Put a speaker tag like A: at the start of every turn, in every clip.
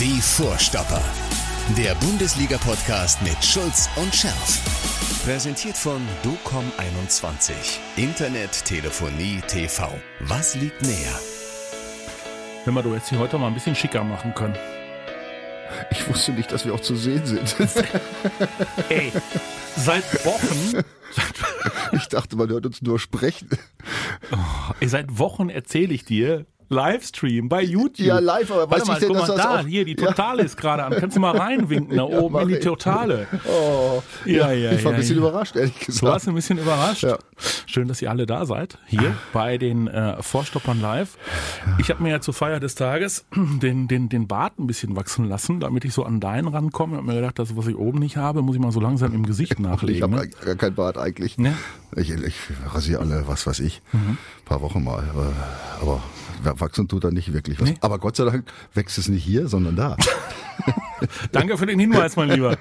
A: Die Vorstopper. Der Bundesliga-Podcast mit Schulz und Scherf. Präsentiert von DOCOM21. Internet, Telefonie, TV. Was liegt näher?
B: Hör mal, du hättest sie heute mal ein bisschen schicker machen können.
C: Ich wusste nicht, dass wir auch zu sehen sind.
B: Ey, seit Wochen,
C: Ich dachte, man hört uns nur sprechen.
B: ey, seit Wochen erzähle ich dir, Livestream bei YouTube.
C: Ja, live, aber weiß
B: mal,
C: ich denn,
B: guck mal
C: das
B: da, hier, die Totale ist gerade an. Kannst du mal reinwinken, da oben
C: mach
B: in die
C: ich.
B: Totale.
C: Oh,
B: Ja, ja,
C: ich war
B: ja,
C: ein bisschen
B: ja.
C: überrascht, ehrlich
B: Du
C: gesagt.
B: warst ein bisschen überrascht.
C: Ja.
B: Schön, dass ihr alle da seid. Hier bei den äh, Vorstoppern live. Ich habe mir ja zur Feier des Tages den, den, den Bart ein bisschen wachsen lassen, damit ich so an deinen rankomme. Ich habe mir gedacht, das, was ich oben nicht habe, muss ich mal so langsam im Gesicht
C: Ich
B: nachlegen.
C: habe
B: ne?
C: gar kein Bart eigentlich.
B: Ne?
C: Ich, ich rasiere alle, was weiß ich,
B: Mhm.
C: paar Wochen mal. äh, Aber wachsen tut da nicht wirklich was.
B: Nee.
C: Aber Gott sei Dank wächst es nicht hier, sondern da.
B: Danke für den Hinweis, mein Lieber.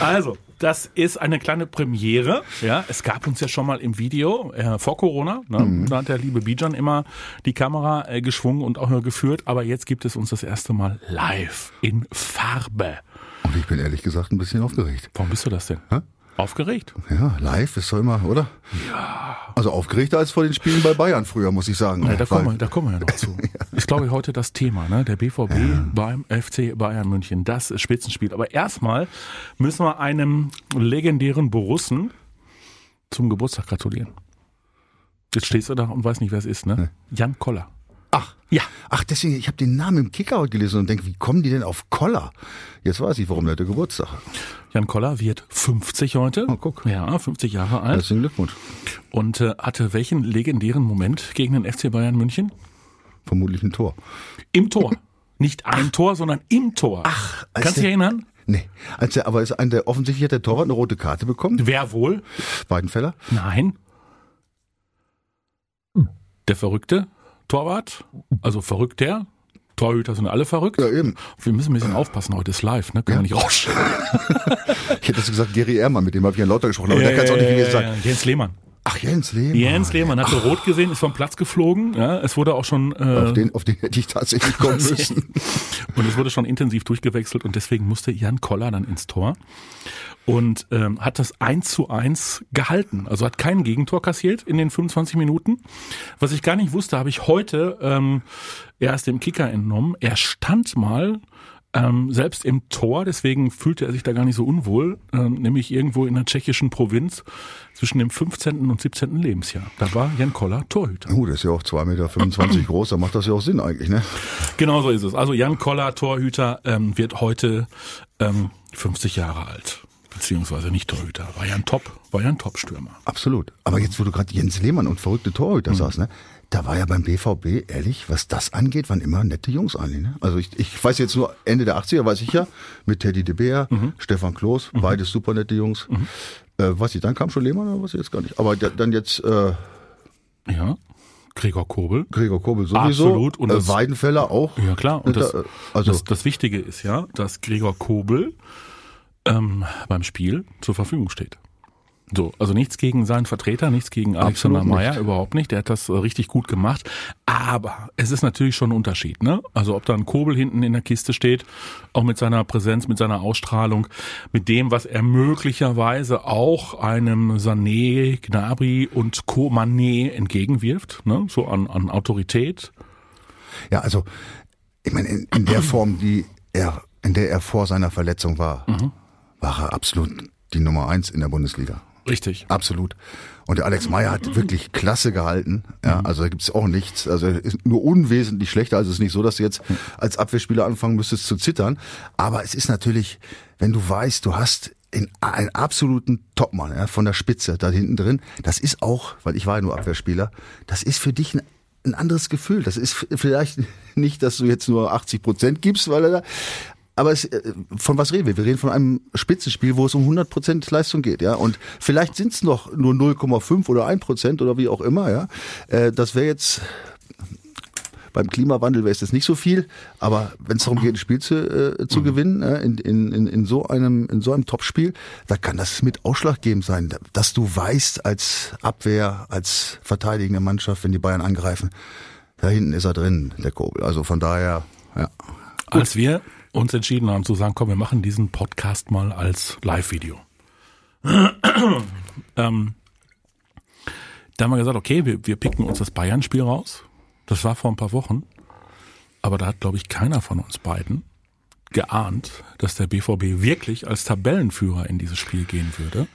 B: Also, das ist eine kleine Premiere. Ja, es gab uns ja schon mal im Video äh, vor Corona. Ne? Da hat der liebe Bijan immer die Kamera äh, geschwungen und auch nur geführt. Aber jetzt gibt es uns das erste Mal live in Farbe.
C: Und ich bin ehrlich gesagt ein bisschen aufgeregt.
B: Warum bist du das denn?
C: Hä?
B: Aufgeregt?
C: Ja, live ist doch immer, oder? Ja. Also aufgeregter als vor den Spielen bei Bayern früher, muss ich sagen.
B: Ja, da, kommen wir, da kommen wir ja noch zu. Ist, glaube ich, heute das Thema, ne? Der BVB beim FC Bayern München. Das Spitzenspiel. Aber erstmal müssen wir einem legendären Borussen zum Geburtstag gratulieren. Jetzt stehst du da und weißt nicht, wer es ist, ne? Jan Koller.
C: Ach,
B: Ja.
C: ach, deswegen, ich habe den Namen im Kicker heute gelesen und denke, wie kommen die denn auf Koller? Jetzt weiß ich, warum der Geburtstag.
B: Jan Koller wird 50 heute.
C: Oh, guck.
B: Ja, 50 Jahre alt.
C: Herzlichen Glückwunsch.
B: Und äh, hatte welchen legendären Moment gegen den FC Bayern München?
C: Vermutlich ein Tor.
B: Im Tor. Nicht ein Tor, sondern im Tor. Ach,
C: als
B: Kannst du dich erinnern?
C: Nee, als der, aber ist ein, der, offensichtlich hat der Torwart eine rote Karte bekommen.
B: Wer wohl?
C: Weidenfeller.
B: Nein. Der verrückte Torwart, also verrückter. Torhüter sind alle verrückt.
C: Ja, eben.
B: Wir müssen ein bisschen aufpassen, heute ist live, ne? Können wir nicht rausschneiden.
C: Ich hätte das gesagt, Gary Ehrmann, mit dem habe ich ja lauter gesprochen, aber der kann es auch nicht gewesen sein.
B: Jens Lehmann.
C: Ach, Jens Lehmann.
B: Jens Lehmann hatte rot gesehen, ist vom Platz geflogen. Ja, es wurde auch schon äh,
C: Auf den, auf den hätte ich tatsächlich kommen müssen.
B: und es wurde schon intensiv durchgewechselt und deswegen musste Jan Koller dann ins Tor und ähm, hat das 1 zu 1 gehalten. Also hat kein Gegentor kassiert in den 25 Minuten. Was ich gar nicht wusste, habe ich heute ähm, erst dem Kicker entnommen. Er stand mal ähm, selbst im Tor, deswegen fühlte er sich da gar nicht so unwohl, ähm, nämlich irgendwo in der tschechischen Provinz zwischen dem 15. und 17. Lebensjahr. Da war Jan Koller Torhüter.
C: Uh, der ist ja auch 2,25 Meter groß, da macht das ja auch Sinn eigentlich, ne?
B: Genau so ist es. Also Jan Koller, Torhüter, ähm, wird heute ähm, 50 Jahre alt. Beziehungsweise nicht Torhüter. War ja ein Top, war ja ein Top-Stürmer.
C: Absolut. Aber jetzt, wo du gerade Jens Lehmann und verrückte Torhüter sagst, ne? Da war ja beim BVB, ehrlich, was das angeht, waren immer nette Jungs eigentlich. Ne? Also ich, ich weiß jetzt nur, Ende der 80er weiß ich ja, mit Teddy de Beer, Stefan Kloß, beides super nette Jungs. Äh, weiß ich, dann kam schon Lehmann oder was ich jetzt gar nicht. Aber da, dann jetzt äh,
B: Ja. Gregor Kobel.
C: Gregor Kobel sowieso.
B: Absolut. Und
C: äh,
B: das-
C: Weidenfeller auch.
B: Ja klar. Und das,
C: Da, also
B: das, das Wichtige ist ja, dass Gregor Kobel ähm, beim Spiel zur Verfügung steht. So, also nichts gegen seinen Vertreter, nichts gegen Alexander Meyer, überhaupt nicht. Der hat das äh, richtig gut gemacht. Aber es ist natürlich schon ein Unterschied, ne? Also ob da ein Kobel hinten in der Kiste steht, auch mit seiner Präsenz, mit seiner Ausstrahlung, mit dem, was er möglicherweise auch einem Sané, Gnabry und Co. Mané entgegenwirft, ne? So an, an Autorität.
C: Ja, also ich meine, in, in der Form, die er, in der er vor seiner Verletzung war,
B: Mhm.
C: war er absolut die Nummer eins in der Bundesliga.
B: Richtig.
C: Absolut. Und der Alex Meyer hat wirklich klasse gehalten.
B: Mhm.
C: Ja, also da gibt's auch nichts. Also er ist nur unwesentlich schlechter. Also es ist nicht so, dass du jetzt als Abwehrspieler anfangen müsstest zu zittern. Aber es ist natürlich, wenn du weißt, du hast in einen absoluten Topmann ja, von der Spitze da hinten drin. Das ist auch, weil ich war ja nur Abwehrspieler, das ist für dich ein ein anderes Gefühl. Das ist vielleicht nicht, dass du jetzt nur 80 Prozent gibst, weil er da, aber es, äh, von was reden wir? Wir reden von einem Spitzenspiel, wo es um 100 Prozent Leistung geht, ja. Und vielleicht sind es noch nur 0,5 oder 1 Prozent oder wie auch immer, ja. Äh, Das wäre jetzt beim Klimawandel wäre es jetzt nicht so viel, aber wenn es darum geht, ein Spiel zu, äh, zu gewinnen, äh, in, in, in, in so einem in so einem Topspiel, da kann das mit ausschlaggebend sein, dass du weißt als Abwehr, als verteidigende Mannschaft, wenn die Bayern angreifen, da hinten ist er drin, der Kobel. Also von daher, ja.
B: Als wir uns entschieden haben zu sagen, komm, wir machen diesen Podcast mal als Live-Video. ähm, da haben wir gesagt, okay, wir, wir picken uns das Bayern-Spiel raus. Das war vor ein paar Wochen. Aber da hat, glaube ich, keiner von uns beiden geahnt, dass der BVB wirklich als Tabellenführer in dieses Spiel gehen würde.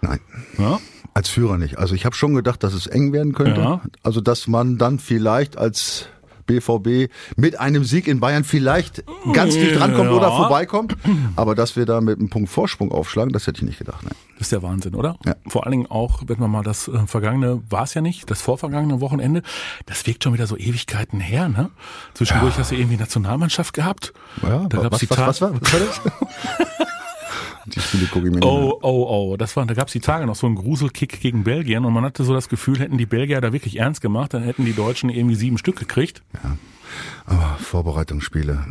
C: Nein.
B: Ja?
C: Als Führer nicht. Also ich habe schon gedacht, dass es eng werden könnte.
B: Ja.
C: Also dass man dann vielleicht als BVB mit einem Sieg in Bayern vielleicht ganz dicht rankommt
B: Ja.
C: oder vorbeikommt. Aber dass wir da mit einem Punkt Vorsprung aufschlagen, das hätte ich nicht gedacht. Nein.
B: Das ist der Wahnsinn, oder?
C: Ja.
B: Vor allen Dingen auch, wenn man mal das äh, vergangene, war es ja nicht, das vorvergangene Wochenende, das wirkt schon wieder so Ewigkeiten her, ne? Zwischendurch hast du irgendwie Nationalmannschaft gehabt.
C: Ja,
B: da gab's
C: was,
B: die
C: was, was, war, was war das? die Spiele gucke ich mir nicht.
B: Oh, oh, oh, das war, da gab's die Tage noch so einen Gruselkick gegen Belgien und man hatte so das Gefühl, hätten die Belgier da wirklich ernst gemacht, dann hätten die Deutschen irgendwie sieben Stück gekriegt.
C: Aber Vorbereitungsspiele.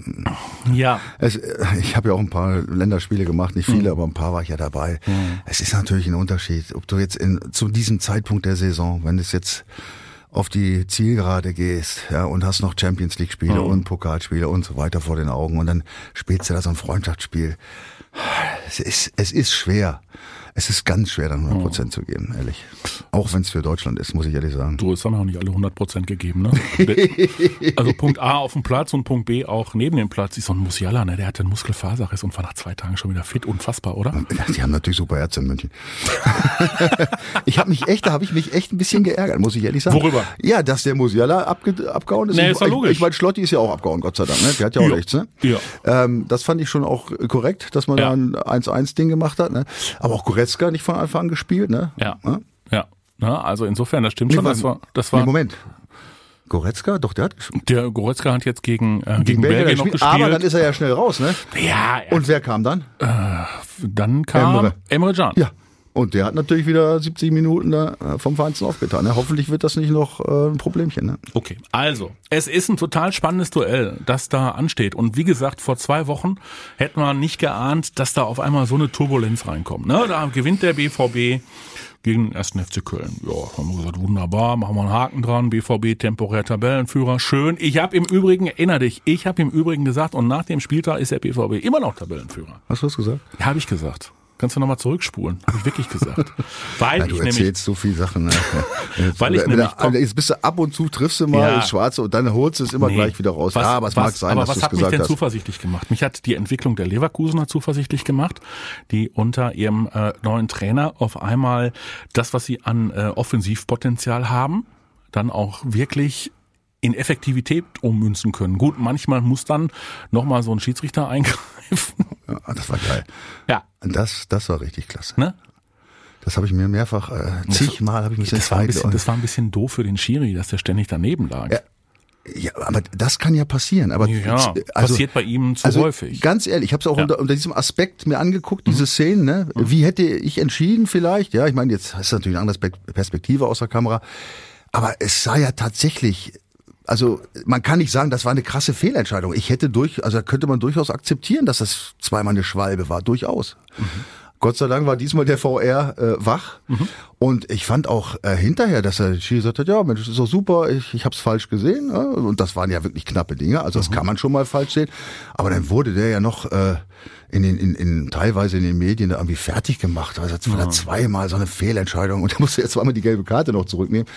B: Ja.
C: Es, ich habe ja auch ein paar Länderspiele gemacht, nicht viele, aber ein paar war ich ja dabei. Es ist natürlich ein Unterschied, ob du jetzt in, zu diesem Zeitpunkt der Saison, wenn es jetzt auf die Zielgerade gehst, ja, und hast noch Champions League Spiele und Pokalspiele und so weiter vor den Augen und dann spielst du da so ein Freundschaftsspiel. Es ist, es ist schwer. Es ist ganz schwer, dann 100 Prozent zu geben, ehrlich. Auch wenn es für Deutschland ist, muss ich ehrlich sagen.
B: Du, es haben ja auch nicht alle 100 Prozent gegeben, ne? also Punkt A auf dem Platz und Punkt B auch neben dem Platz ist so ein Musiala, ne? Der hatte einen Muskelfaserriss und war nach zwei Tagen schon wieder fit. Unfassbar, oder?
C: Ja, Die haben natürlich super Ärzte in München. ich habe mich echt, da habe ich mich echt ein bisschen geärgert, muss ich ehrlich sagen.
B: Worüber?
C: Ja, dass der Musiala abge, abgehauen ist.
B: Nee, ist doch logisch.
C: Ich, ich meine, Schlotti ist ja auch abgehauen, Gott sei Dank. Ne? Der hat ja auch
B: Ja.
C: rechts. Ne?
B: Ja.
C: Ähm, das fand ich schon auch korrekt, dass man
B: Ja.
C: da ein 1-1-Ding gemacht hat. Ne? Aber auch Goretzka nicht von Anfang an gespielt. Ne?
B: Ja.
C: Ne?
B: Ja. Na, also insofern, das stimmt schon.
C: Nee,
B: Das war, das
C: nee,
B: war
C: Moment. Goretzka? Doch, der hat gespielt.
B: der Goretzka hat jetzt gegen, äh, gegen,
C: Belgien
B: Belgien noch
C: gespielt. Aber dann ist er ja schnell raus. Ne?
B: ja,
C: Und wer kam dann?
B: dann kam
C: Emre.
B: Emre, Can.
C: Ja. Und der hat natürlich wieder 70 Minuten da äh, vom Feinsten aufgetan. Ne? Hoffentlich wird das nicht noch äh, ein Problemchen. Ne?
B: Okay, also, es ist ein total spannendes Duell, das da ansteht. Und wie gesagt, vor zwei Wochen hätte man nicht geahnt, dass da auf einmal so eine Turbulenz reinkommt. Ne? Da gewinnt der BVB gegen den 1. FC Köln. Ja, haben wir gesagt, wunderbar, machen wir einen Haken dran. BVB temporär Tabellenführer, schön. Ich habe im Übrigen, erinner dich, ich habe im Übrigen gesagt, und nach dem Spieltag ist der BVB immer noch Tabellenführer.
C: Hast du das gesagt?
B: Ja, habe ich gesagt. Kannst du nochmal zurückspulen? Habe ich wirklich gesagt. Weil
C: Ja,
B: ich
C: du
B: nämlich
C: erzählst so viele Sachen. Ne?
B: Weil ich nämlich-
C: du- Jetzt bist du ab und zu triffst du mal
B: Ja.
C: ins Schwarze und dann holst du es immer
B: Nee.
C: gleich wieder raus. ja, aber es mag sein,
B: aber
C: dass
B: was hat mich denn
C: hast.
B: zuversichtlich gemacht? Mich hat die Entwicklung der Leverkusener zuversichtlich gemacht, die unter ihrem äh, neuen Trainer auf einmal das, was sie an äh, Offensivpotenzial haben, dann auch wirklich in Effektivität ummünzen können. Gut, manchmal muss dann nochmal so ein Schiedsrichter eingreifen.
C: Ja, das war geil.
B: Ja,
C: Das, das war richtig klasse.
B: ne?
C: Das habe ich mir mehrfach, äh, zigmal habe ich mir
B: Das war, ein bisschen, das war ein bisschen doof für den Schiri, dass der ständig daneben lag.
C: Ja, Ja, aber das kann ja passieren. Aber
B: Ja,
C: also,
B: passiert bei ihm zu
C: also,
B: häufig.
C: Ganz ehrlich, ich habe es auch
B: Ja.
C: unter, unter diesem Aspekt mir angeguckt,
B: Mhm.
C: diese Szenen. Ne? Wie hätte ich entschieden vielleicht? Ja, ich meine, jetzt ist natürlich eine andere Spek- Perspektive aus der Kamera. Aber es sah ja tatsächlich, also man kann nicht sagen, das war eine krasse Fehlentscheidung. Ich hätte durch, also da könnte man durchaus akzeptieren, dass das zweimal eine Schwalbe war, durchaus. Gott sei Dank war diesmal der VR äh, wach. Und ich fand auch äh, hinterher, dass er Schiri gesagt hat, ja, Mensch, das ist doch super, ich, ich habe es falsch gesehen. Ja? Und das waren ja wirklich knappe Dinge. Also das kann man schon mal falsch sehen. Aber dann wurde der ja noch äh, in den, in, in, teilweise in den Medien da irgendwie fertig gemacht. Also das war da zweimal so eine Fehlentscheidung und da musste er zweimal die gelbe Karte noch zurücknehmen.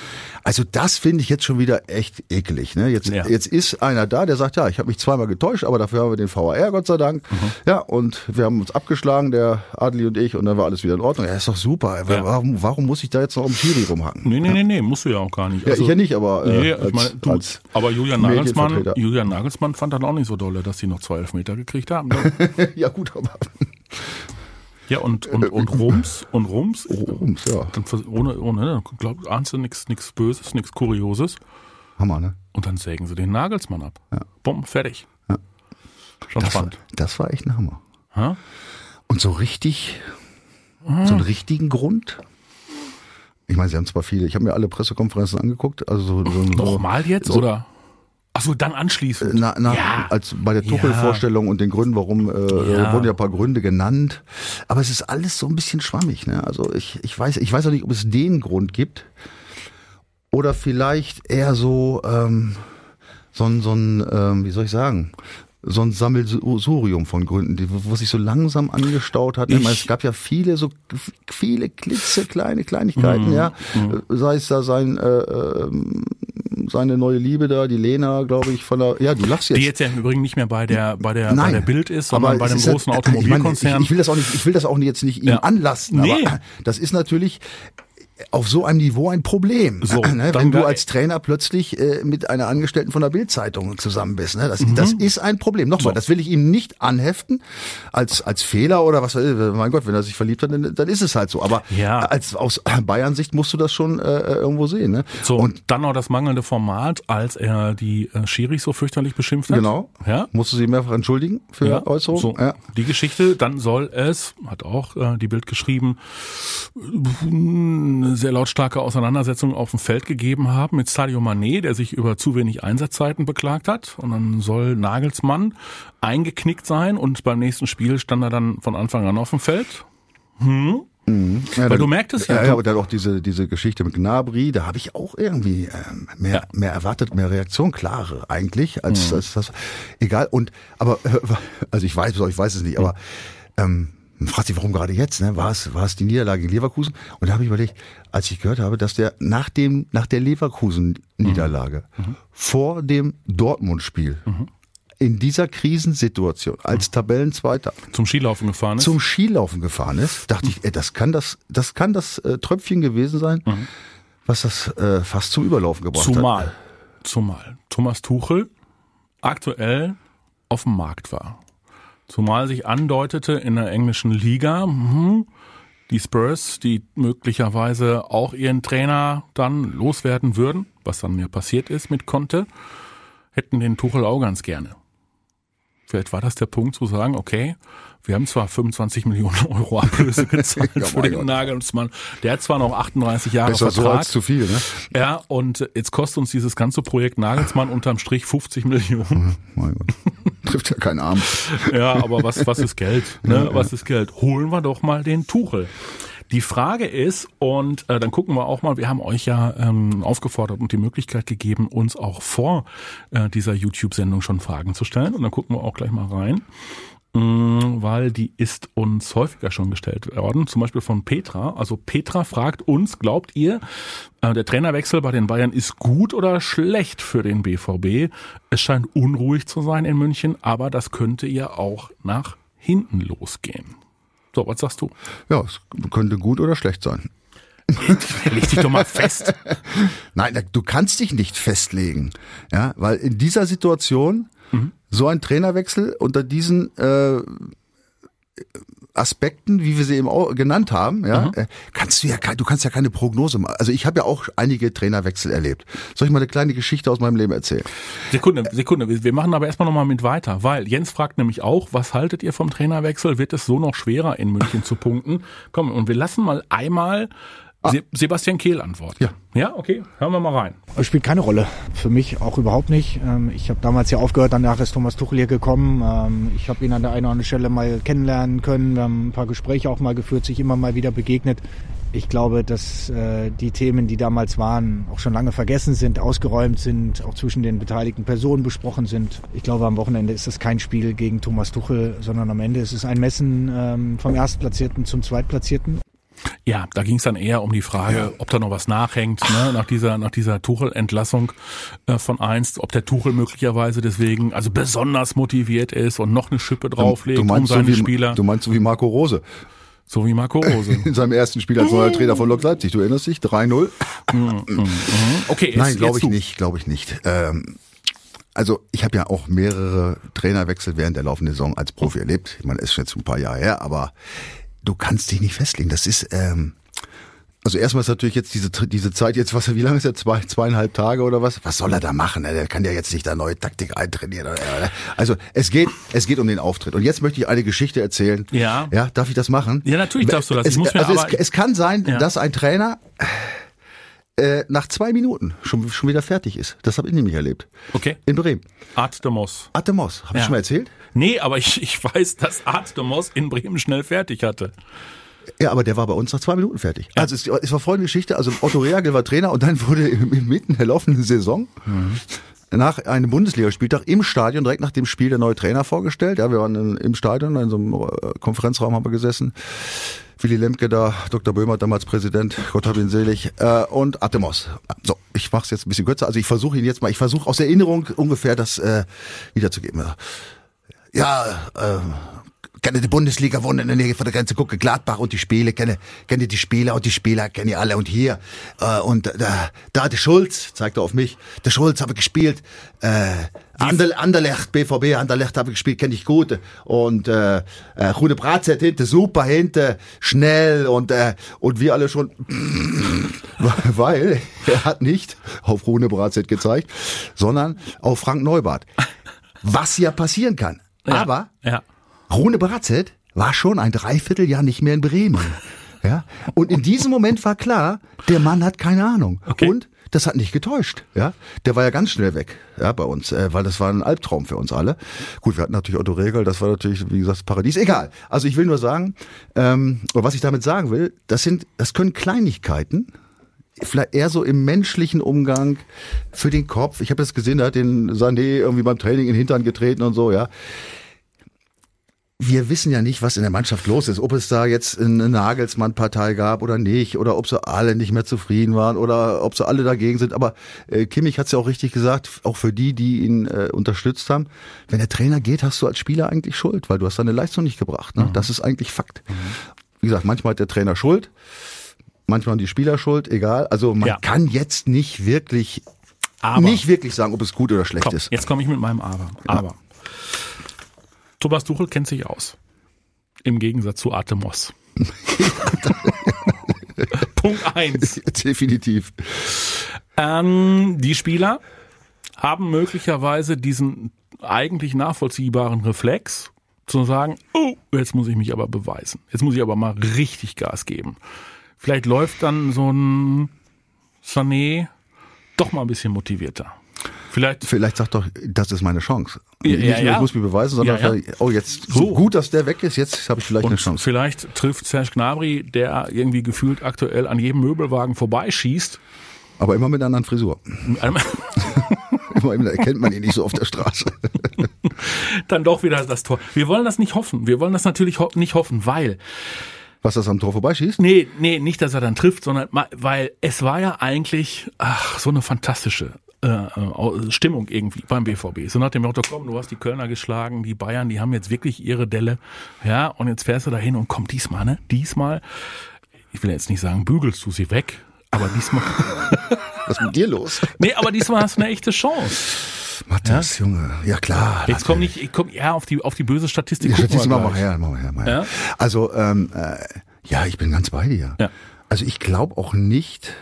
C: Also das finde ich jetzt schon wieder echt eklig. Ne? Jetzt,
B: Ja.
C: jetzt ist einer da, der sagt, ja, ich habe mich zweimal getäuscht, aber dafür haben wir den VAR, Gott sei Dank. Ja, und wir haben uns abgeschlagen, der Adli und ich, und dann war alles wieder in Ordnung. Ja, ist doch super.
B: Ja.
C: Warum, warum muss ich da jetzt noch um Schiri rumhacken?
B: Nee, nee, nee, nee, musst du ja auch gar nicht. Also
C: Ja, ich ja nicht, aber, äh,
B: nee,
C: als-
B: ich meine, du, aber Julian Nagelsmann. Julian Nagelsmann fand dann auch nicht so dolle, dass sie noch zwei Elfmeter gekriegt haben. Ne?
C: ja gut, aber
B: ja, und, und, und Rums, und Rums,
C: Rums, ja.
B: dann ohne, ohne, ne, glaub, ahnst du nichts, nichts Böses, nichts Kurioses.
C: Hammer, ne?
B: Und dann sägen sie den Nagelsmann ab. Bumm, fertig. Schon
C: Das war,
B: spannend.
C: das war echt ein Hammer.
B: Ha?
C: Und so richtig, so einen richtigen Grund? Ich meine, sie haben zwar viele, ich habe mir alle Pressekonferenzen angeguckt, also so, so, so
B: Nochmal jetzt,
C: so,
B: oder? Ach so, dann anschließend.
C: Na, na,
B: ja.
C: als bei der Tuchel-Vorstellung und den Gründen, warum, äh,
B: Ja.
C: wurden ja ein paar Gründe genannt. Aber es ist alles so ein bisschen schwammig, ne? Also ich, ich weiß, ich weiß auch nicht, ob es den Grund gibt. Oder vielleicht eher so, ähm, so ein, so ein, ähm, wie soll ich sagen, so ein Sammelsurium von Gründen, die, wo sich so langsam angestaut hat. Ich, meine, es gab ja viele so viele klitzekleine Kleinigkeiten, mm, ja. Mm. Sei es da sein äh, ähm, seine neue Liebe da, die Lena, glaube ich, von der, ja, du lachst jetzt.
B: Die jetzt ja im Übrigen nicht mehr bei der, bei der, Nein, bei der Bild ist, sondern bei dem großen ja, Automobilkonzern.
C: Ich, meine, ich, ich, will das auch nicht, ich will das auch jetzt nicht ihm ja. anlasten, nee. aber das ist natürlich, auf so einem Niveau ein Problem. So, ne? Wenn du als Trainer plötzlich äh, mit einer Angestellten von der Bildzeitung zusammen bist. Ne? Das, mhm. das ist ein Problem. Nochmal, so. das will ich ihm nicht anheften als als Fehler oder was. Mein Gott, wenn er sich verliebt hat, dann, dann ist es halt so. Aber ja. als aus Bayern-Sicht musst du das schon äh, irgendwo sehen. Ne?
B: So und dann noch das mangelnde Format, als er die äh, Schiris so fürchterlich beschimpft hat.
C: Genau. Ja. Musst du sie mehrfach entschuldigen für ja. Äußerungen. So. Ja.
B: Die Geschichte, dann soll es, hat auch äh, die Bild geschrieben eine sehr lautstarke Auseinandersetzung auf dem Feld gegeben haben mit Sadio Mané, der sich über zu wenig Einsatzzeiten beklagt hat. Und dann soll Nagelsmann eingeknickt sein und beim nächsten Spiel stand er dann von Anfang an auf dem Feld. Hm? Mhm. Ja, Weil dann, du merktest ja.
C: Ja, aber dann auch diese, diese Geschichte mit Gnabry, da habe ich auch irgendwie ähm, mehr, ja. mehr erwartet, mehr Reaktion, klare eigentlich, als, mhm. als das. Egal. Und aber also ich weiß, ich weiß es nicht, aber ähm, man fragt sich, warum gerade jetzt? Ne? War es war es die Niederlage in Leverkusen? Und da habe ich überlegt, als ich gehört habe, dass der nach dem nach der Leverkusen-Niederlage mhm. mhm. vor dem Dortmund-Spiel mhm. in dieser Krisensituation als mhm. Tabellenzweiter
B: zum Skilaufen gefahren ist,
C: zum Skilaufen gefahren ist, dachte ich, ey, das kann das das kann das äh, Tröpfchen gewesen sein, mhm. was das äh, fast zum Überlaufen gebracht
B: zumal,
C: hat.
B: Zumal zumal Thomas Tuchel aktuell auf dem Markt war. Zumal sich andeutete in der englischen Liga, hm, die Spurs, die möglicherweise auch ihren Trainer dann loswerden würden, was dann ja passiert ist mit Conte, hätten den Tuchel auch ganz gerne. Vielleicht war das der Punkt zu sagen, okay, wir haben zwar 25 Millionen Euro Ablöse gezahlt ja, für den Nagelsmann. Der hat zwar noch 38 Jahre
C: Besser Vertrag. so als zu viel, ne?
B: Ja, und jetzt kostet uns dieses ganze Projekt Nagelsmann unterm Strich 50 Millionen. Mein Gott.
C: Trifft ja keinen Arm.
B: Ja, aber was, was ist Geld? Ne? Was ist Geld? Holen wir doch mal den Tuchel. Die Frage ist, und äh, dann gucken wir auch mal, wir haben euch ja ähm, aufgefordert und die Möglichkeit gegeben, uns auch vor äh, dieser YouTube-Sendung schon Fragen zu stellen. Und dann gucken wir auch gleich mal rein weil die ist uns häufiger schon gestellt worden, zum Beispiel von Petra. Also Petra fragt uns, glaubt ihr, äh, der Trainerwechsel bei den Bayern ist gut oder schlecht für den BVB? Es scheint unruhig zu sein in München, aber das könnte ja auch nach hinten losgehen. So, was sagst du?
C: Ja, es könnte gut oder schlecht sein.
B: Leg dich doch mal fest.
C: Nein, du kannst dich nicht festlegen. Ja, weil in dieser Situation mhm. so ein Trainerwechsel unter diesen äh, Aspekten, wie wir sie eben auch genannt haben, ja, mhm. Äh, kannst du ja, du kannst ja keine Prognose machen. Also ich habe ja auch einige Trainerwechsel erlebt. Soll ich mal eine kleine Geschichte aus meinem Leben erzählen?
B: Sekunde, Sekunde. Wir machen aber erstmal nochmal mit weiter, weil Jens fragt nämlich auch, was haltet ihr vom Trainerwechsel? Wird es so noch schwerer in München zu punkten? Komm, und wir lassen mal einmal Ah. Sebastian Kehl antworten.
C: Ja.
B: Ja, okay, hören wir mal rein.
D: Es spielt keine Rolle. Für mich auch überhaupt nicht. Ähm, ich habe damals ja aufgehört, danach ist Thomas Tuchel hier gekommen. Ähm, ich habe ihn an der einen oder anderen Stelle mal kennenlernen können. Wir haben ein paar Gespräche auch mal geführt, sich immer mal wieder begegnet. Ich glaube, dass äh, die Themen, die damals waren, auch schon lange vergessen sind, ausgeräumt sind, auch zwischen den beteiligten Personen besprochen sind. Ich glaube, am Wochenende ist es kein Spiel gegen Thomas Tuchel, sondern am Ende ist es ein Messen ähm, vom Erstplatzierten zum Zweitplatzierten.
B: Ja, da ging es dann eher um die Frage, ja. ob da noch was nachhängt, ne, nach dieser, nach dieser Tuchel-Entlassung äh, von einst, ob der Tuchel möglicherweise deswegen also besonders motiviert ist und noch eine Schippe drauflegt
C: du meinst um seine so wie, Spieler. Du meinst so wie Marco Rose.
B: So wie Marco Rose.
C: In seinem ersten Spiel als neuer Trainer von Lok Leipzig. Du erinnerst dich? 3-0. Mhm, mhm, mhm. okay, jetzt, Nein, glaube ich nicht, glaube ich nicht. Ähm, also ich habe ja auch mehrere Trainerwechsel während der laufenden Saison als Profi erlebt. Ich meine, ist jetzt ein paar Jahre her, aber du kannst dich nicht festlegen. Das ist, ähm, also erstmal ist natürlich jetzt diese, diese Zeit jetzt, was, wie lange ist er? Zwei, zweieinhalb Tage oder was? Was soll er da machen? Der kann ja jetzt nicht da neue Taktik eintrainieren. Also es geht, es geht um den Auftritt. Und jetzt möchte ich eine Geschichte erzählen.
B: Ja.
C: Ja, darf ich das machen?
B: Ja, natürlich darfst du das.
C: Es, also es, es, kann sein, ja. dass ein Trainer äh, nach zwei Minuten schon, schon wieder fertig ist. Das habe ich nämlich erlebt.
B: Okay.
C: In Bremen.
B: De Moss.
C: Habe ja. ich schon mal erzählt?
B: Nee, aber ich, ich weiß, dass Moss in Bremen schnell fertig hatte.
C: Ja, aber der war bei uns nach zwei Minuten fertig. Also es, es war folgende Geschichte, also Otto Reagel war Trainer und dann wurde mitten der laufenden Saison mhm. nach einem Bundesligaspieltag im Stadion, direkt nach dem Spiel, der neue Trainer vorgestellt. Ja, wir waren im Stadion, in so einem äh, Konferenzraum haben wir gesessen. Willy Lemke da, Dr. Böhmer damals Präsident, Gott hab ihn selig, äh, und Atemos. So, ich mache es jetzt ein bisschen kürzer. Also ich versuche ihn jetzt mal, ich versuche aus Erinnerung ungefähr das äh, wiederzugeben. Ja, äh, kenne die Bundesliga, wohne in der Nähe von der Grenze, gucke Gladbach und die Spiele, kenne, kenne die Spieler und die Spieler kenne ich alle und hier. Äh, und da, da der Schulz, zeigt er auf mich, der Schulz habe gespielt, äh, Ander, Anderlecht, BVB, Anderlecht habe gespielt, kenne ich gut. Und äh, äh, Rune Bratzett hinten, super hinten, schnell und äh, und wir alle schon, weil er hat nicht auf Rune Bratzett gezeigt, sondern auf Frank Neubart. Was ja passieren kann.
B: Ja,
C: Aber
B: ja.
C: Rune Bratzett war schon ein Dreivierteljahr nicht mehr in Bremen. Ja? Und in diesem Moment war klar, der Mann hat keine Ahnung.
B: Okay.
C: Und das hat nicht getäuscht. Ja? Der war ja ganz schnell weg ja, bei uns, äh, weil das war ein Albtraum für uns alle. Gut, wir hatten natürlich Otto Regel, das war natürlich, wie gesagt, Paradies. Egal. Also ich will nur sagen, ähm, was ich damit sagen will, das sind, das können Kleinigkeiten, vielleicht eher so im menschlichen Umgang für den Kopf. Ich habe das gesehen, da hat den Sané irgendwie beim Training in den Hintern getreten und so, ja wir wissen ja nicht, was in der Mannschaft los ist. Ob es da jetzt eine Nagelsmann-Partei gab oder nicht, oder ob sie alle nicht mehr zufrieden waren oder ob sie alle dagegen sind. Aber äh, Kimmich hat es ja auch richtig gesagt, auch für die, die ihn äh, unterstützt haben. Wenn der Trainer geht, hast du als Spieler eigentlich Schuld, weil du hast deine Leistung nicht gebracht. Ne? Mhm. Das ist eigentlich Fakt. Mhm. Wie gesagt, manchmal hat der Trainer Schuld, manchmal haben die Spieler Schuld, egal. Also man ja. kann jetzt nicht wirklich, aber, nicht wirklich sagen, ob es gut oder schlecht
B: komm,
C: ist.
B: Jetzt komme ich mit meinem Aber. Aber. Ja. Thomas Tuchel kennt sich aus. Im Gegensatz zu Artemos. Punkt eins.
C: Definitiv.
B: Ähm, die Spieler haben möglicherweise diesen eigentlich nachvollziehbaren Reflex zu sagen, oh, jetzt muss ich mich aber beweisen. Jetzt muss ich aber mal richtig Gas geben. Vielleicht läuft dann so ein Sané doch mal ein bisschen motivierter.
C: Vielleicht, vielleicht sagt doch, das ist meine Chance.
B: Ja,
C: Nicht
B: ja,
C: nur, ich muss mich beweisen, sondern
B: Ja, ja.
C: oh, jetzt
B: So.
C: gut, dass der weg ist, jetzt habe ich vielleicht eine
B: Und
C: Chance.
B: vielleicht trifft Serge Gnabry, der irgendwie gefühlt aktuell an jedem Möbelwagen vorbeischießt.
C: Aber immer mit einer anderen Frisur. Immer erkennt man ihn nicht so auf der Straße.
B: dann doch wieder das Tor. Wir wollen das nicht hoffen. Wir wollen das natürlich ho nicht hoffen, weil
C: Was das am Tor vorbeischießt?
B: Nee, nee, nicht, dass er dann trifft, sondern weil es war ja eigentlich ach, so eine fantastische äh, äh, Stimmung irgendwie beim BVB. So nach dem Motto, komm, du hast die Kölner geschlagen, die Bayern, die haben jetzt wirklich ihre Delle. Ja, und jetzt fährst du dahin und komm diesmal, ne? Diesmal, ich will jetzt nicht sagen, bügelst du sie weg, aber diesmal,
C: Was ist mit dir los?
B: nee, aber diesmal hast du eine echte Chance.
C: Matthias, Junge. Ja klar.
B: Jetzt komm nicht, ich komm ja auf die, auf die böse Statistik. Wir
C: Statistik wir
B: gleich.
C: her, wir her, wir her.
B: Ja?
C: Also, ähm, äh, ja, ich bin ganz bei dir.
B: Ja.
C: Also ich glaube auch nicht,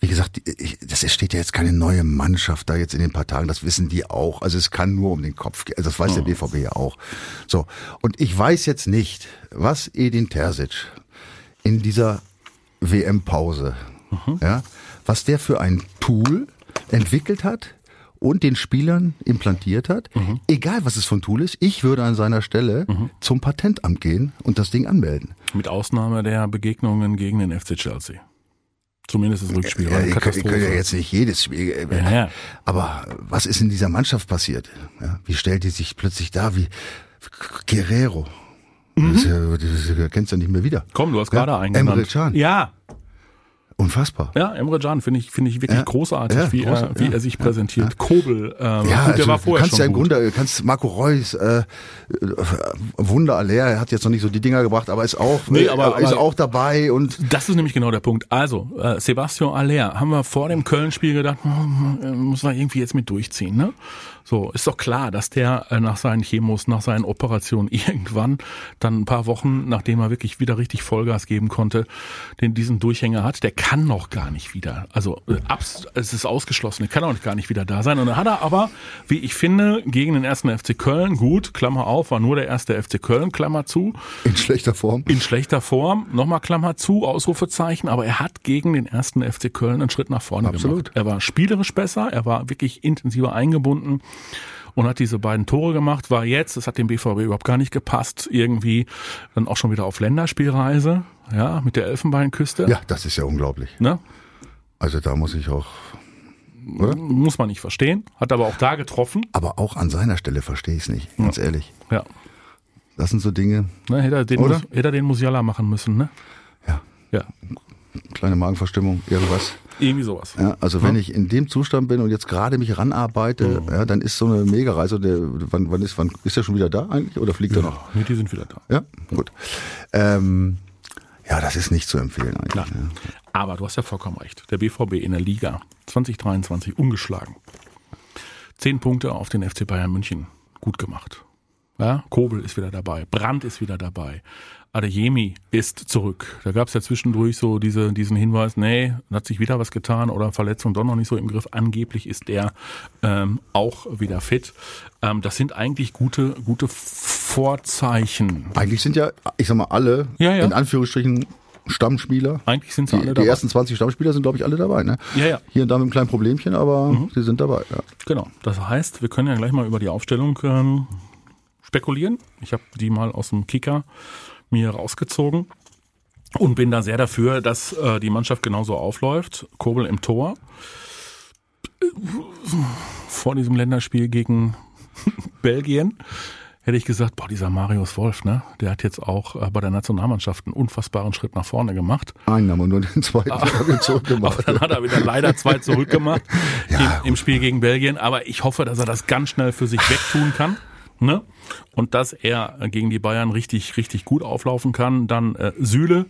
C: wie gesagt, ich, das steht ja jetzt keine neue Mannschaft da jetzt in den paar Tagen, das wissen die auch. Also es kann nur um den Kopf gehen, also das weiß der BVB ja auch. So, und ich weiß jetzt nicht, was Edin Terzic in dieser WM-Pause, ja, was der für ein Tool entwickelt hat und den Spielern implantiert hat, egal was es ein Tool ist, ich würde an seiner Stelle zum Patentamt gehen und das Ding anmelden.
B: Mit Ausnahme der Begegnungen gegen den FC Chelsea. Zumindest das Rückspiel. war
C: Ja, ihr könnt ja jetzt nicht jedes Spiel. äh,
B: Ja, ja.
C: Aber was ist in dieser Mannschaft passiert? Ja, wie stellt die sich plötzlich da wie Guerrero? Das, ja, das ja- kennst du ja nicht mehr wieder.
B: Komm, du hast
C: Ja,
B: gerade einen
C: Emre. Can.
B: Ja,
C: Unfassbar.
B: ja, Emre Can finde ich, finde ich wirklich
C: Ja,
B: großartig,
C: ja,
B: wie,
C: großartig,
B: er, wie
C: ja,
B: er sich präsentiert. Kobel, ähm,
C: Ja,
B: gut,
C: also
B: der war vorher
C: kannst
B: schon
C: ja im
B: gut.
C: Grunde, kannst Marco Reus, äh, äh, Wunder aller, er hat jetzt noch nicht so die Dinger gebracht, aber ist auch,
B: Nee,
C: äh,
B: aber-
C: ist
B: aber-
C: auch dabei und
B: Das ist nämlich genau der Punkt. Also, äh, Sebastian Aller, haben wir vor dem Köln-Spiel gedacht, äh, muss man irgendwie jetzt mit durchziehen, ne? So, ist doch klar, dass der äh, nach seinen Chemos, nach seinen Operationen irgendwann dann ein paar Wochen, nachdem er wirklich wieder richtig Vollgas geben konnte, den diesen Durchhänger hat. Der kann noch gar nicht wieder. Also, äh, abs es ist ausgeschlossen, der kann auch gar nicht wieder da sein. Und dann hat er aber, wie ich finde, gegen den ersten FC Köln, gut, Klammer auf, war nur der erste FC Köln, Klammer zu,
C: in schlechter Form.
B: in schlechter Form, nochmal Klammer zu, Ausrufezeichen, aber er hat gegen den ersten FC Köln einen Schritt nach vorne
C: Absolut.
B: gemacht. Er war spielerisch besser, er war wirklich intensiver eingebunden und hat diese beiden Tore gemacht, war jetzt, das hat dem BVB überhaupt gar nicht gepasst, irgendwie dann auch schon wieder auf Länderspielreise, ja, mit der Elfenbeinküste.
C: Ja, das ist ja unglaublich.
B: Ne?
C: Also da muss ich auch Oder?
B: Muss man nicht verstehen. Hat aber auch da getroffen.
C: Aber auch an seiner Stelle verstehe ich es nicht, ganz ehrlich.
B: Ja.
C: Das sind so Dinge,
B: Ne, hätte, er den,
C: Oder?
B: Mus- hätte er den Musiala machen müssen, ne?
C: ja,
B: Ja.
C: kleine Magenverstimmung, irgendwas.
B: Irgendwie sowas.
C: Ja, also wenn ich in dem Zustand bin und jetzt gerade mich ranarbeite, ja, dann ist so eine Megareise, wann, wann ist, wann ist der schon wieder da eigentlich oder fliegt er noch?
B: Nee, die sind wieder da.
C: Ja, gut. Ähm, ja, das ist nicht zu empfehlen eigentlich. Ne?
B: Aber du hast ja vollkommen recht. Der BVB in der Liga 2023 ungeschlagen. Zehn Punkte auf den FC Bayern München. Gut gemacht. Ja, Kobel ist wieder dabei. Brandt ist wieder dabei. Adeyemi ist zurück. Da gab es ja zwischendurch so diese, diesen Hinweis, nee, hat sich wieder was getan oder Verletzung doch noch nicht so im Griff. Angeblich ist der ähm, auch wieder fit. Ähm, das sind eigentlich gute, gute Vorzeichen.
C: Eigentlich sind ja, ich sag mal, alle,
B: Ja, ja.
C: in Anführungsstrichen, Stammspieler.
B: Eigentlich sind sie
C: Die,
B: alle
C: die
B: dabei.
C: ersten 20 Stammspieler sind, glaube ich, alle dabei. Ne?
B: Ja, ja.
C: Hier und da mit einem kleinen Problemchen, aber sie sind dabei. Ja.
B: Genau. Das heißt, wir können ja gleich mal über die Aufstellung ähm, spekulieren. Ich habe die mal aus dem Kicker mir rausgezogen und bin da sehr dafür, dass äh, die Mannschaft genauso aufläuft. Kobel im Tor. Vor diesem Länderspiel gegen Belgien hätte ich gesagt, boah, dieser Marius Wolf, ne, der hat jetzt auch äh, bei der Nationalmannschaft einen unfassbaren Schritt nach vorne gemacht.
C: Einen haben wir nur den zweiten
B: Ah.
C: haben wir zurückgemacht.
B: Aber dann hat er wieder leider zwei zurückgemacht
C: Ja,
B: im, im Spiel gegen Belgien. Aber ich hoffe, dass er das ganz schnell für sich wegtun kann. Ne? Und dass er gegen die Bayern richtig, richtig gut auflaufen kann. Dann äh, Süle,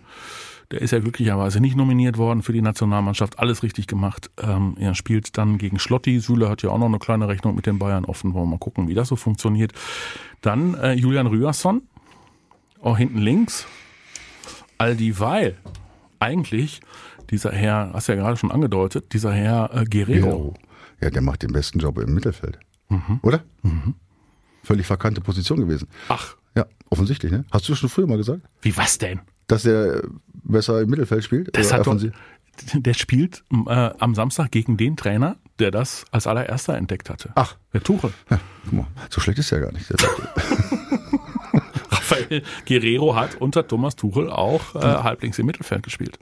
B: der ist ja glücklicherweise nicht nominiert worden für die Nationalmannschaft. Alles richtig gemacht. Ähm, er spielt dann gegen Schlotti. Süle hat ja auch noch eine kleine Rechnung mit den Bayern offen. Wollen wir mal gucken, wie das so funktioniert. Dann äh, Julian Rüersson, auch hinten links. All dieweil eigentlich dieser Herr, hast du ja gerade schon angedeutet, dieser Herr äh, Guerrero.
C: Ja, der macht den besten Job im Mittelfeld.
B: Mhm.
C: Oder? Völlig verkannte Position gewesen.
B: Ach,
C: Ja, offensichtlich, ne? Hast du schon früher mal gesagt?
B: wie was denn?
C: Dass der besser im Mittelfeld spielt?
B: Das hat doch, der spielt äh, am Samstag gegen den Trainer, der das als allererster entdeckt hatte.
C: Ach.
B: Der Tuchel.
C: Ja, guck mal, so schlecht ist er gar nicht.
B: Rafael Guerrero hat unter Thomas Tuchel auch äh, halblinks im Mittelfeld gespielt.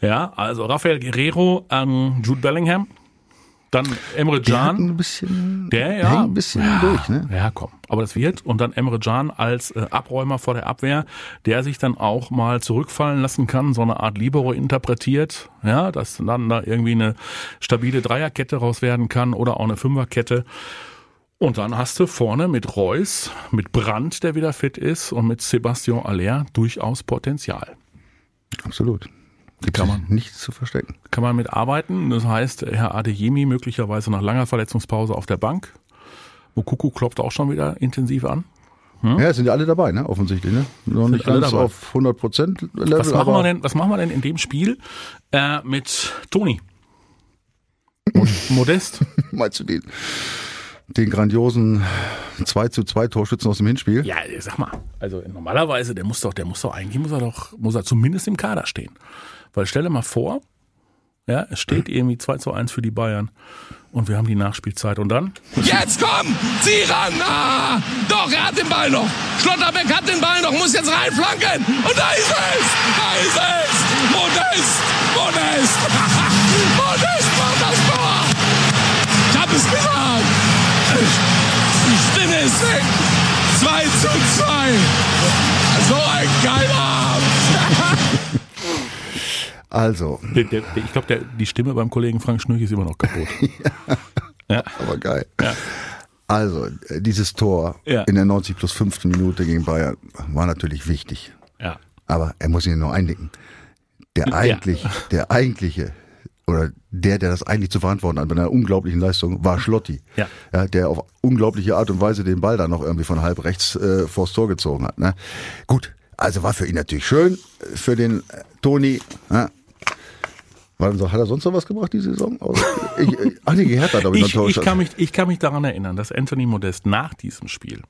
B: Ja, also Rafael Guerrero, ähm, Jude Bellingham, dann Emre
C: der
B: Can.
C: ein bisschen,
B: Der, ja.
C: ein bisschen durch, ne?
B: Ja, komm. Aber das wird. Und dann Emre Can als äh, Abräumer vor der Abwehr, der sich dann auch mal zurückfallen lassen kann, so eine Art Libero interpretiert. Ja, dass dann da irgendwie eine stabile Dreierkette raus werden kann oder auch eine Fünferkette. Und dann hast du vorne mit Reus, mit Brandt, der wieder fit ist, und mit Sebastian Aller durchaus Potenzial.
C: Absolut. Gibt
B: Kann man.
C: nichts zu verstecken.
B: Kann man mit arbeiten. Das heißt, Herr Adeyemi möglicherweise nach langer Verletzungspause auf der Bank. Mokuku klopft auch schon wieder intensiv an.
C: Ja, es sind ja alle dabei, ne? Offensichtlich, ne? Noch nicht
B: alle
C: ganz
B: dabei.
C: auf 100 Prozent Level,
B: Was machen, wir denn, was machen wir denn in dem Spiel äh, mit Toni? Mo- Modest.
C: meinst du den, den grandiosen 2 zu 2 Torschützen aus dem Hinspiel?
B: Ja, sag mal. Also normalerweise, der muss doch, der muss doch eigentlich, muss er doch, muss er zumindest im Kader stehen. Weil stell dir mal vor, ja, es steht irgendwie 2 zu 1 für die Bayern und wir haben die Nachspielzeit und dann?
E: Jetzt komm! Zieh ran! Ah, doch, er hat den Ball noch. Schlotterbeck hat den Ball noch, muss jetzt reinflanken. Und da ist es! Da ist es! Modest! Modest! Modest macht das Tor! Ich hab es gesagt! Die Stimme ist weg! 2 zu 2! So ein geiler!
C: Also,
B: Der, der, der, ich glaube, die Stimme beim Kollegen Frank Schnürch ist immer noch kaputt. ja.
C: aber geil.
B: Ja.
C: Also, äh, dieses Tor
B: Ja.
C: in der 90 plus 5. Minute gegen Bayern war natürlich wichtig.
B: ja.
C: Aber er muss ihn nur einnicken. Der eigentlich, der eigentliche, oder der, der das eigentlich zu verantworten hat bei einer unglaublichen Leistung, war Schlotti.
B: Ja.
C: Ja, der auf unglaubliche Art und Weise den Ball da noch irgendwie von halb rechts äh, vors Tor gezogen hat. Ne? Gut, also war für ihn natürlich schön, äh, für den äh, Toni. Ne? War, hat er sonst noch was gebracht die Saison? Ich, ich, ach nee, Hertha, glaube ich,
B: Ich,
C: noch
B: ich, kann mich, ich kann mich daran erinnern, dass Anthony Modest nach diesem Spiel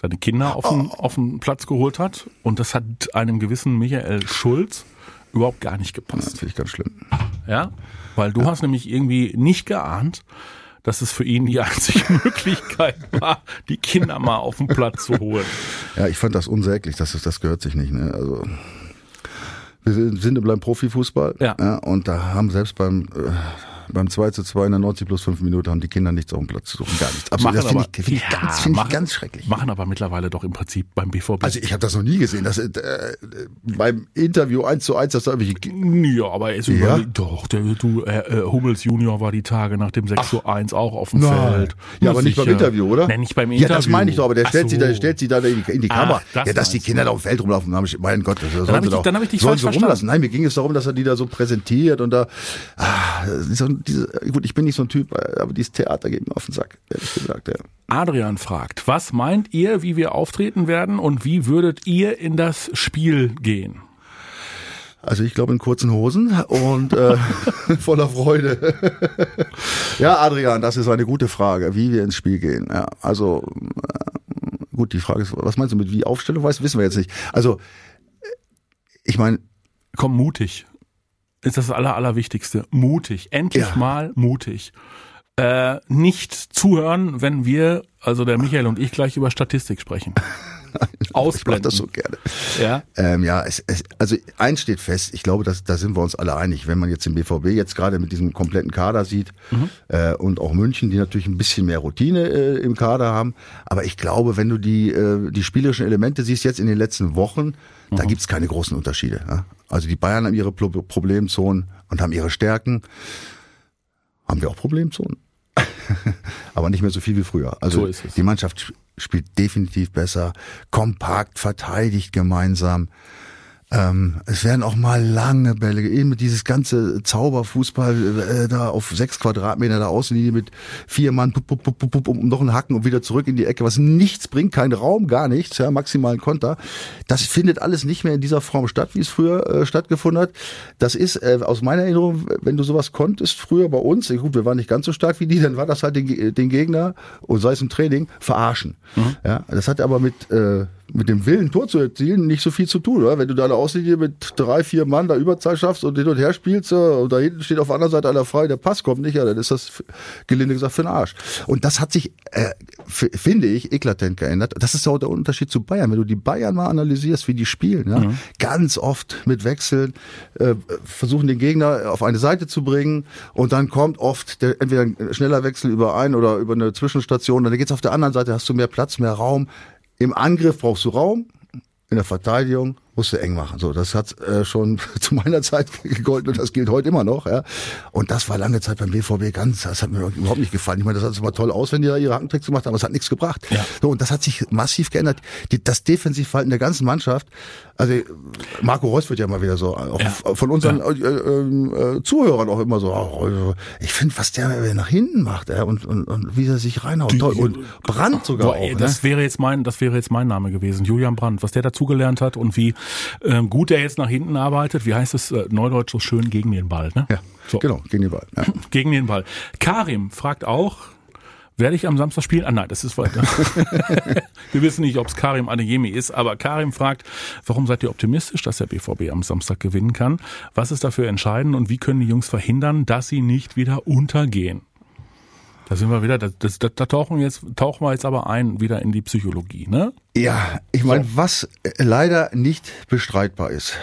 B: seine Kinder auf den, auf den Platz geholt hat und das hat einem gewissen Michael Schulz überhaupt gar nicht
C: Das
B: gepasst.
C: finde ich ganz schlimm.
B: Ja, weil du hast nämlich irgendwie nicht geahnt, dass es für ihn die einzige Möglichkeit war, die Kinder mal auf den Platz zu holen.
C: Ja, ich fand das unsäglich, das, ist, das gehört sich nicht. Ne? Also wir sind, sind beim Profifußball
B: Ja.
C: und da haben selbst beim äh, beim 2 zu 2 in der 90 plus 5 Minuten haben die Kinder nichts auf dem Platz zu suchen, gar nichts. Absolut.
B: Machen
C: das finde ich, find ich,
B: Ja,
C: ganz, find ich
B: machen-
C: ganz schrecklich.
B: Machen aber mittlerweile doch im Prinzip beim BVB.
C: Also ich habe das noch nie gesehen. Das, äh, beim Interview 1 zu 1, dass da irgendwelche
B: ja, aber er ist
C: Ja?
B: überlegt, doch, der, du, äh, äh, Hummels Junior war die Tage nach dem 6 zu 1 auch auf dem
C: Nein.
B: Feld.
C: Ja, aber nicht beim
B: sicher.
C: Interview, oder?
B: Nee, nicht beim Interview.
C: Ja, das meine ich doch, aber der stellt sie
B: so.
C: da, der stellt sie da in die, in die
B: Ach,
C: Kamera.
B: das
C: ja, dass die Kinder da auf dem Feld rumlaufen, haben, mein Gott, das sollen
B: hab
C: sie
B: ich-
C: doch,
B: dann hab ich dich
C: sollen
B: falsch
C: sie
B: verstanden.
C: rumlassen. Nein, mir ging es darum, dass er die da so präsentiert und da, ah, das so, diese, gut, ich bin nicht so ein Typ, aber dieses Theater geht mir auf den Sack, ehrlich gesagt, ja.
B: Adrian fragt, was meint ihr, wie wir auftreten werden und wie würdet ihr in das Spiel gehen?
C: Also ich glaube in kurzen Hosen und äh, voller Freude. ja, Adrian, das ist eine gute Frage, wie wir ins Spiel gehen. Ja, also äh, gut, die Frage ist, was meinst du mit wie Aufstellung? Weiß, wissen wir jetzt nicht. Also äh, ich meine,
B: Komm, mutig. Ist das aller, allerwichtigste. Mutig. Endlich
C: Ja.
B: mal mutig. Äh, nicht zuhören, wenn wir, also der Michael und ich, gleich über Statistik sprechen.
C: ich mach
B: Ausblenden.
C: das so gerne.
B: Ja.
C: Ähm, ja, es, es, also eins steht fest, ich glaube, dass, da sind wir uns alle einig, wenn man jetzt den BVB jetzt gerade mit diesem kompletten Kader sieht äh, und auch München, die natürlich ein bisschen mehr Routine äh, im Kader haben, aber ich glaube, wenn du die, äh, die spielerischen Elemente siehst jetzt in den letzten Wochen, da gibt's keine großen Unterschiede. Ja? Also die Bayern haben ihre Pro Problemzonen und haben ihre Stärken. Haben wir auch Problemzonen? aber nicht mehr so viel wie früher. Also
B: So
C: die Mannschaft sp- spielt definitiv besser, kompakt, verteidigt gemeinsam. Ähm, es werden auch mal lange Bälle, eben dieses ganze Zauberfußball äh, da auf sechs Quadratmeter der Außenlinie mit vier Mann, pup, pup, pup, pup, pup, um noch einen Hacken und wieder zurück in die Ecke, was nichts bringt, kein Raum, gar nichts, ja, maximalen Konter. Das findet alles nicht mehr in dieser Form statt, wie es früher äh, stattgefunden hat. Das ist äh, aus meiner Erinnerung, wenn du sowas konntest, früher bei uns, gut, wir waren nicht ganz so stark wie die, dann war das halt den, den Gegner, und sei es im Training, verarschen. Ja, das hat aber mit, äh, mit dem Willen, Tor zu erzielen, nicht so viel zu tun, oder? Wenn du da eine Auslinie mit drei, vier Mann da Überzahl schaffst und hin und her spielst, äh, und da hinten steht auf der anderen Seite einer frei, der Pass kommt nicht, ja, dann ist das gelinde gesagt für den Arsch. Und das hat sich, äh, finde ich, eklatant geändert. Das ist auch der Unterschied zu Bayern. Wenn du die Bayern mal analysierst, wie die spielen, ja, ganz oft mit Wechseln, äh, versuchen den Gegner auf eine Seite zu bringen und dann kommt oft der, entweder ein schneller Wechsel über ein oder über eine Zwischenstation, dann geht's auf der anderen Seite, hast du mehr Platz, mehr Raum. Im Angriff brauchst du Raum, in der Verteidigung musst du eng machen. So, das hat äh, schon zu meiner Zeit gegolten und das gilt heute immer noch. Ja. Und das war lange Zeit beim BVB ganz, das hat mir überhaupt nicht gefallen. Ich meine, das hat immer toll aus, wenn die da ihre Hackentricks gemacht haben, aber es hat nichts gebracht.
B: Ja.
C: So, und das hat sich massiv geändert. Die, das Defensivverhalten der ganzen Mannschaft, also Marco Reus wird ja mal wieder so, auch
B: Ja.
C: von unseren äh, äh, äh, Zuhörern auch immer so, oh, ich finde, was der nach hinten macht ja, und, und, und wie er sich reinhaut. Toll. Und Brand sogar
B: Boah, ey,
C: auch.
B: das
C: ne?
B: wäre jetzt mein, das wäre jetzt mein Name gewesen, Julian Brandt. Was der dazugelernt hat und wie ähm, gut er jetzt nach hinten arbeitet. Wie heißt es äh, Neudeutsch so schön gegen den Ball? Ne?
C: Ja,
B: so,
C: genau, gegen den Ball. Ja.
B: gegen den Ball. Karim fragt auch. Werde ich am Samstag spielen? Ah nein, das ist weiter. Wir wissen nicht, ob es Karim Adeyemi ist, aber Karim fragt, warum seid ihr optimistisch, dass der BVB am Samstag gewinnen kann? Was ist dafür entscheidend und wie können die Jungs verhindern, dass sie nicht wieder untergehen? Da sind wir wieder, das, das, da tauchen, wir jetzt, tauchen wir jetzt aber ein, wieder in die Psychologie, ne?
C: Ja, ich meine, was äh, leider nicht bestreitbar ist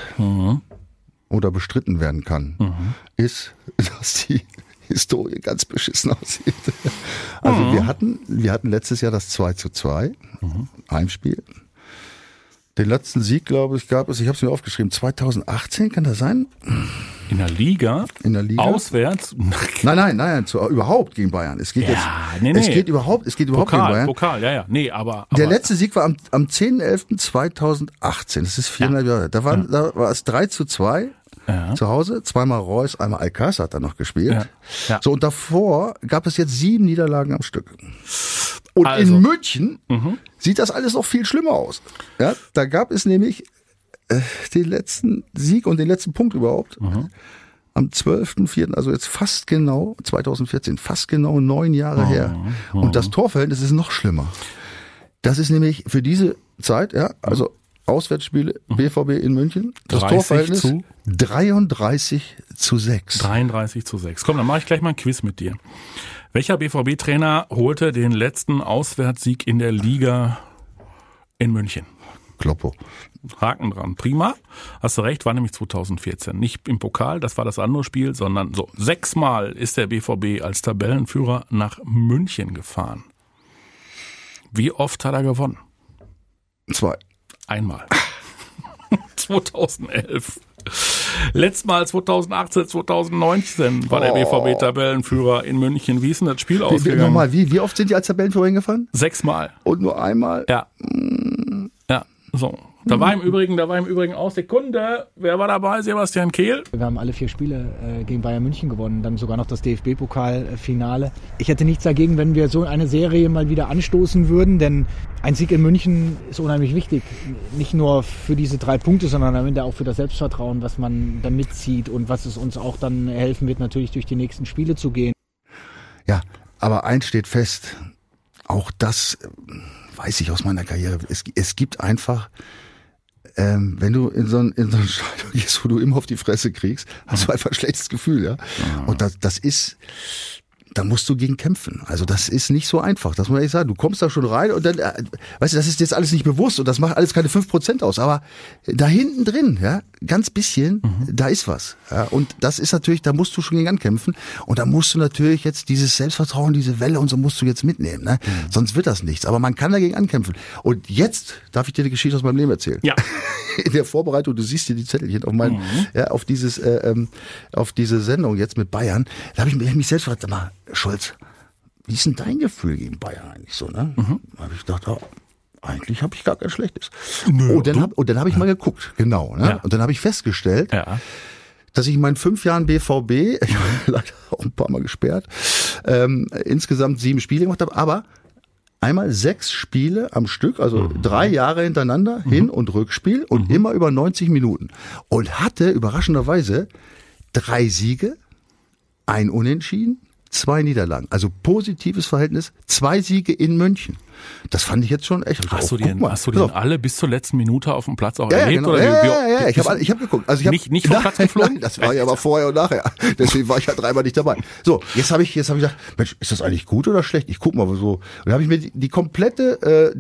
C: oder bestritten werden kann, ist, dass die Historie ganz beschissen aussieht. Also wir hatten, wir hatten letztes Jahr das 2 zu 2, Heimspiel. Den letzten Sieg, glaube ich, gab es, ich habe es mir aufgeschrieben, 2018, kann das sein?
B: In der Liga,
C: In der Liga?
B: auswärts,
C: Nein, nein, nein, zu, überhaupt gegen Bayern. Es geht
B: Ja,
C: jetzt,
B: nee, nee.
C: es geht überhaupt, es geht überhaupt gegen
B: Pokal,
C: Bayern.
B: Pokal, ja, ja, nee, aber, aber
C: Der letzte Sieg war am, am 10.11.2018. Das ist viereinhalb Jahre. Da, waren, da war es 3 zu 2
B: Ja.
C: zu Hause. Zweimal Reus, einmal Alcázar hat er noch gespielt.
B: Ja. Ja.
C: So, und davor gab es jetzt sieben Niederlagen am Stück. Und
B: Also.
C: in München sieht das alles noch viel schlimmer aus. Ja, da gab es nämlich äh, den letzten Sieg und den letzten Punkt überhaupt. Am 12.04., also jetzt fast genau, 2014, fast genau neun Jahre her. Und das Torverhältnis ist noch schlimmer. Das ist nämlich für diese Zeit, ja, also Auswärtsspiele BVB in München, das
B: 30
C: Torverhältnis
B: zu?
C: 33 zu 6.
B: 33 zu 6. Komm, dann mache ich gleich mal ein Quiz mit dir. Welcher BVB-Trainer holte den letzten Auswärtssieg in der Liga in München?
C: Kloppo.
B: Haken dran. Prima. Hast du recht, war nämlich 2014. Nicht im Pokal, das war das andere Spiel, sondern so. Sechsmal ist der BVB als Tabellenführer nach München gefahren. Wie oft hat er gewonnen?
C: Zwei.
B: Einmal. 2011. Letztes Mal 2018, 2019 war der BVB Tabellenführer in München. Wie ist denn das Spiel
C: Wie, wie,
B: ausgegangen?
C: nochmal, wie, wie oft sind die als Tabellenführer hingefahren?
B: Sechsmal.
C: Und nur einmal?
B: Ja. Ja, so. Da war im Übrigen, da war im Übrigen auch Sekunde. Wer war dabei? Sebastian Kehl.
D: Wir haben alle vier Spiele äh, gegen Bayern München gewonnen, dann sogar noch das DFB-Pokalfinale. Ich hätte nichts dagegen, wenn wir so eine Serie mal wieder anstoßen würden, denn ein Sieg in München ist unheimlich wichtig. Nicht nur für diese drei Punkte, sondern am Ende auch für das Selbstvertrauen, was man da mitzieht und was es uns auch dann helfen wird, natürlich durch die nächsten Spiele zu gehen.
C: Ja, aber eins steht fest, auch das äh, weiß ich aus meiner Karriere. Es, es gibt einfach, ähm, wenn du in so ein, in so ein Stadion gehst, wo du immer auf die Fresse kriegst, hast du einfach ein schlechtes Gefühl, ja. Und das, das ist, da musst du gegen kämpfen. Also das ist nicht so einfach, das muss ich sagen. Du kommst da schon rein und dann, äh, weißt du, das ist jetzt alles nicht bewusst und das macht alles keine fünf Prozent aus, aber da hinten drin, ja, ganz bisschen, da ist was. Ja, und das ist natürlich, da musst du schon gegen ankämpfen und da musst du natürlich jetzt dieses Selbstvertrauen, diese Welle und so musst du jetzt mitnehmen, ne? Sonst wird das nichts. Aber man kann dagegen ankämpfen. Und jetzt darf ich dir eine Geschichte aus meinem Leben erzählen
B: Ja.
C: in der Vorbereitung, du siehst hier die Zettelchen auf mein, ja, auf dieses, äh, ähm, auf diese Sendung jetzt mit Bayern, da habe ich, mich- selbst gefragt, sag mal, Schulz, wie ist denn dein Gefühl gegen Bayern eigentlich so, ne? Da habe ich gedacht, oh, eigentlich habe ich gar kein schlechtes. und dann habe dann habe ich mal geguckt, genau, ne?
B: Ja.
C: Und dann habe ich festgestellt,
B: Ja.
C: dass ich in meinen fünf Jahren BVB, ich habe leider auch ein paar Mal gesperrt, ähm, insgesamt sieben Spiele gemacht habe, aber einmal sechs Spiele am Stück, also drei Jahre hintereinander, Hin- und Rückspiel und immer über 90 Minuten. Und hatte überraschenderweise drei Siege, ein Unentschieden, zwei Niederlagen. Also positives Verhältnis, zwei Siege in München. Das fand ich jetzt schon echt. hab ich
B: Hast du
C: gedacht,
B: die,
C: mal.
B: hast du die
C: Pass
B: denn alle bis zur letzten Minute auf dem Platz auch
C: Ja, ja,
B: erlebt?
C: genau.
B: Oder
C: ja,
B: wie- wie-
C: ja, ja, ich habe ich hab geguckt. Also ich hab,
B: Nicht- nicht vom Platz geflogen?
C: Nein, das war ja aber vorher und nachher. Deswegen war ich ja dreimal nicht dabei. So, jetzt habe ich, jetzt habe ich gedacht, Mensch, ist das eigentlich gut oder schlecht? Ich guck mal so. Und dann habe ich mir die, die komplette äh,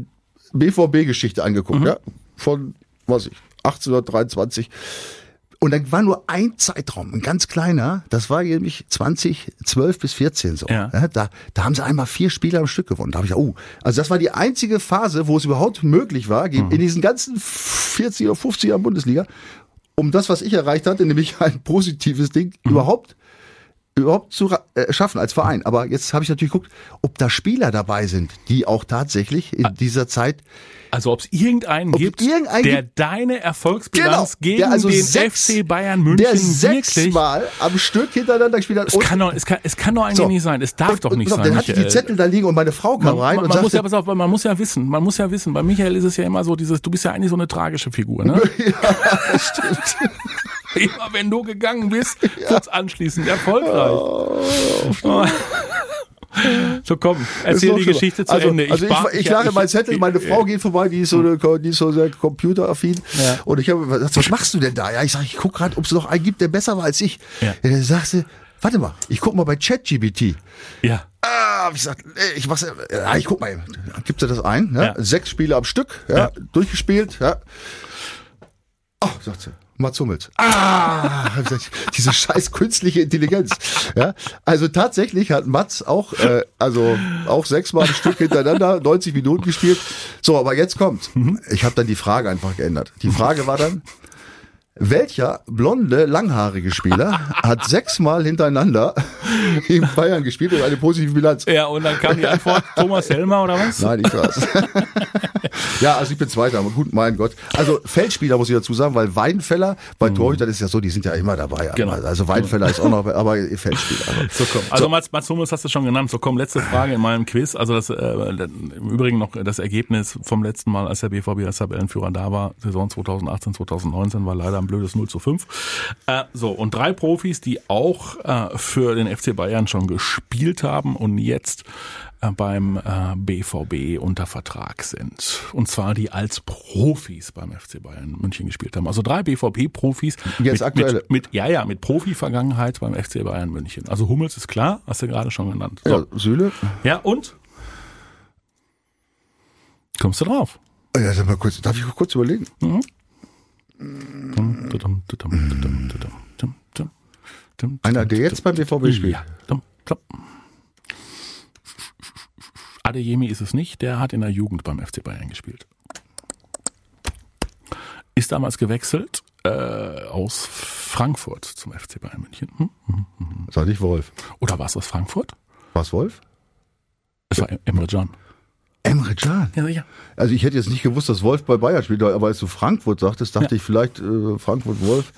C: BVB-Geschichte angeguckt, ja, von, was ich, 1823. Und dann war nur ein Zeitraum, ein ganz kleiner, das war nämlich 2012 bis 14 so.
B: Ja.
C: da, da haben sie einmal vier Spiele am Stück gewonnen. Da habe ich, oh, also das war die einzige Phase, wo es überhaupt möglich war, in diesen ganzen 40 oder 50 Jahren Bundesliga, um das, was ich erreicht hatte, nämlich ein positives Ding, überhaupt überhaupt zu äh, schaffen als Verein. Aber jetzt habe ich natürlich geguckt, ob da Spieler dabei sind, die auch tatsächlich in dieser Zeit
B: Also ob es irgendeinen
C: Ob
B: gibt,
C: irgendeinen
B: der
C: gibt-
B: deine Erfolgsbilanz gegen
C: der also
B: den
C: sechs-
B: FC Bayern München
C: der
B: wirklich...
C: sechsmal am Stück hintereinander gespielt hat.
B: Es kann, doch, es, kann, es kann doch eigentlich
C: So.
B: nicht sein. Es darf
C: und,
B: doch nicht
C: und,
B: sein.
C: Dann hatte ich die. Zettel da liegen und meine Frau kam
B: Man,
C: rein
B: man,
C: und
B: man
C: sagte,
B: muss ja, pass auf, man muss ja wissen, man muss ja wissen. Bei Michael ist es ja immer so, dieses, du bist ja eigentlich so eine tragische Figur, ne? Immer wenn du gegangen bist, kurz anschließend erfolgreich.
C: Oh,
B: So komm, erzähl die. Geschichte zu
C: also,
B: Ende.
C: also ich,
B: bar-
C: ich, lage
B: ich-
C: meinen Zettel, meine Frau geht vorbei, die ist so, eine, die ist so sehr computeraffin.
D: Ja.
C: Und ich habe gesagt, was machst du denn da? Ja, ich sage, ich guck gerade, ob es noch einen gibt, der besser war als ich.
B: Ja.
C: dann sagst du, warte mal, ich guck mal bei ChatGPT.
B: Ja.
C: Ah, ich gesagt, ich was, ja, ich guck mal, eben. gibt er das ein? Ja?
B: Ja.
C: Sechs Spiele am Stück, ja,
B: Ja.
C: durchgespielt, ja. Oh, sagt sie. Mats Hummels. Ah, diese scheiß künstliche Intelligenz. Ja, also tatsächlich hat Mats auch, äh, also auch sechsmal ein Stück hintereinander 90 Minuten gespielt. So, aber jetzt kommt. Ich habe dann die Frage einfach geändert. Die Frage war dann, welcher blonde, langhaarige Spieler hat sechsmal hintereinander in Bayern gespielt und eine positive Bilanz?
B: Ja, und dann kam die Antwort, Thomas Helmer oder was?
C: Nein, ich weiß. ja, also ich bin Zweiter, aber gut, mein Gott. Also Feldspieler muss ich dazu sagen, weil Weidenfeller, bei Torhütern ist ja so, die sind ja immer dabei.
B: Mhm. Genau.
C: Also Weidenfeller ist auch noch, aber Feldspieler. Also.
B: So, komm. Also Mats, Mats Hummels hast du schon genannt. So komm, letzte Frage in meinem Quiz. Also das, äh, im Übrigen noch das Ergebnis vom letzten Mal, als der BVB als Tabellenführer da war, Saison 2018, 2019, war leider ein blödes 0 zu 5. Äh, so, und drei Profis, die auch äh, für den FC Bayern schon gespielt haben und jetzt äh, beim äh, BVB unter Vertrag sind. Und zwar die als Profis beim FC Bayern München gespielt haben. Also drei BVB-Profis
C: Jetzt
B: mit,
C: aktuelle.
B: mit, mit, ja, ja, mit Profi-Vergangenheit beim FC Bayern München. Also Hummels ist klar, hast du gerade schon genannt. So.
C: Ja, Süle.
B: Ja, und? Kommst du drauf?
C: Ja, sag mal kurz, darf ich kurz überlegen? Einer, der jetzt beim BVB spielt.
B: Ja. Adeyemi ist es nicht, der hat in der Jugend beim FC Bayern gespielt. Ist damals gewechselt äh, aus Frankfurt zum FC Bayern München. Hm?
C: Sag nicht Wolf.
B: Oder war es aus Frankfurt?
C: Was Wolf?
B: Es war Emre Can.
C: Emre Can.
B: Ja, sicher.
C: Also ich hätte jetzt nicht gewusst, dass Wolf bei Bayern spielt, aber als du Frankfurt sagtest, dachte
B: Ja.
C: ich vielleicht äh, Frankfurt Wolf.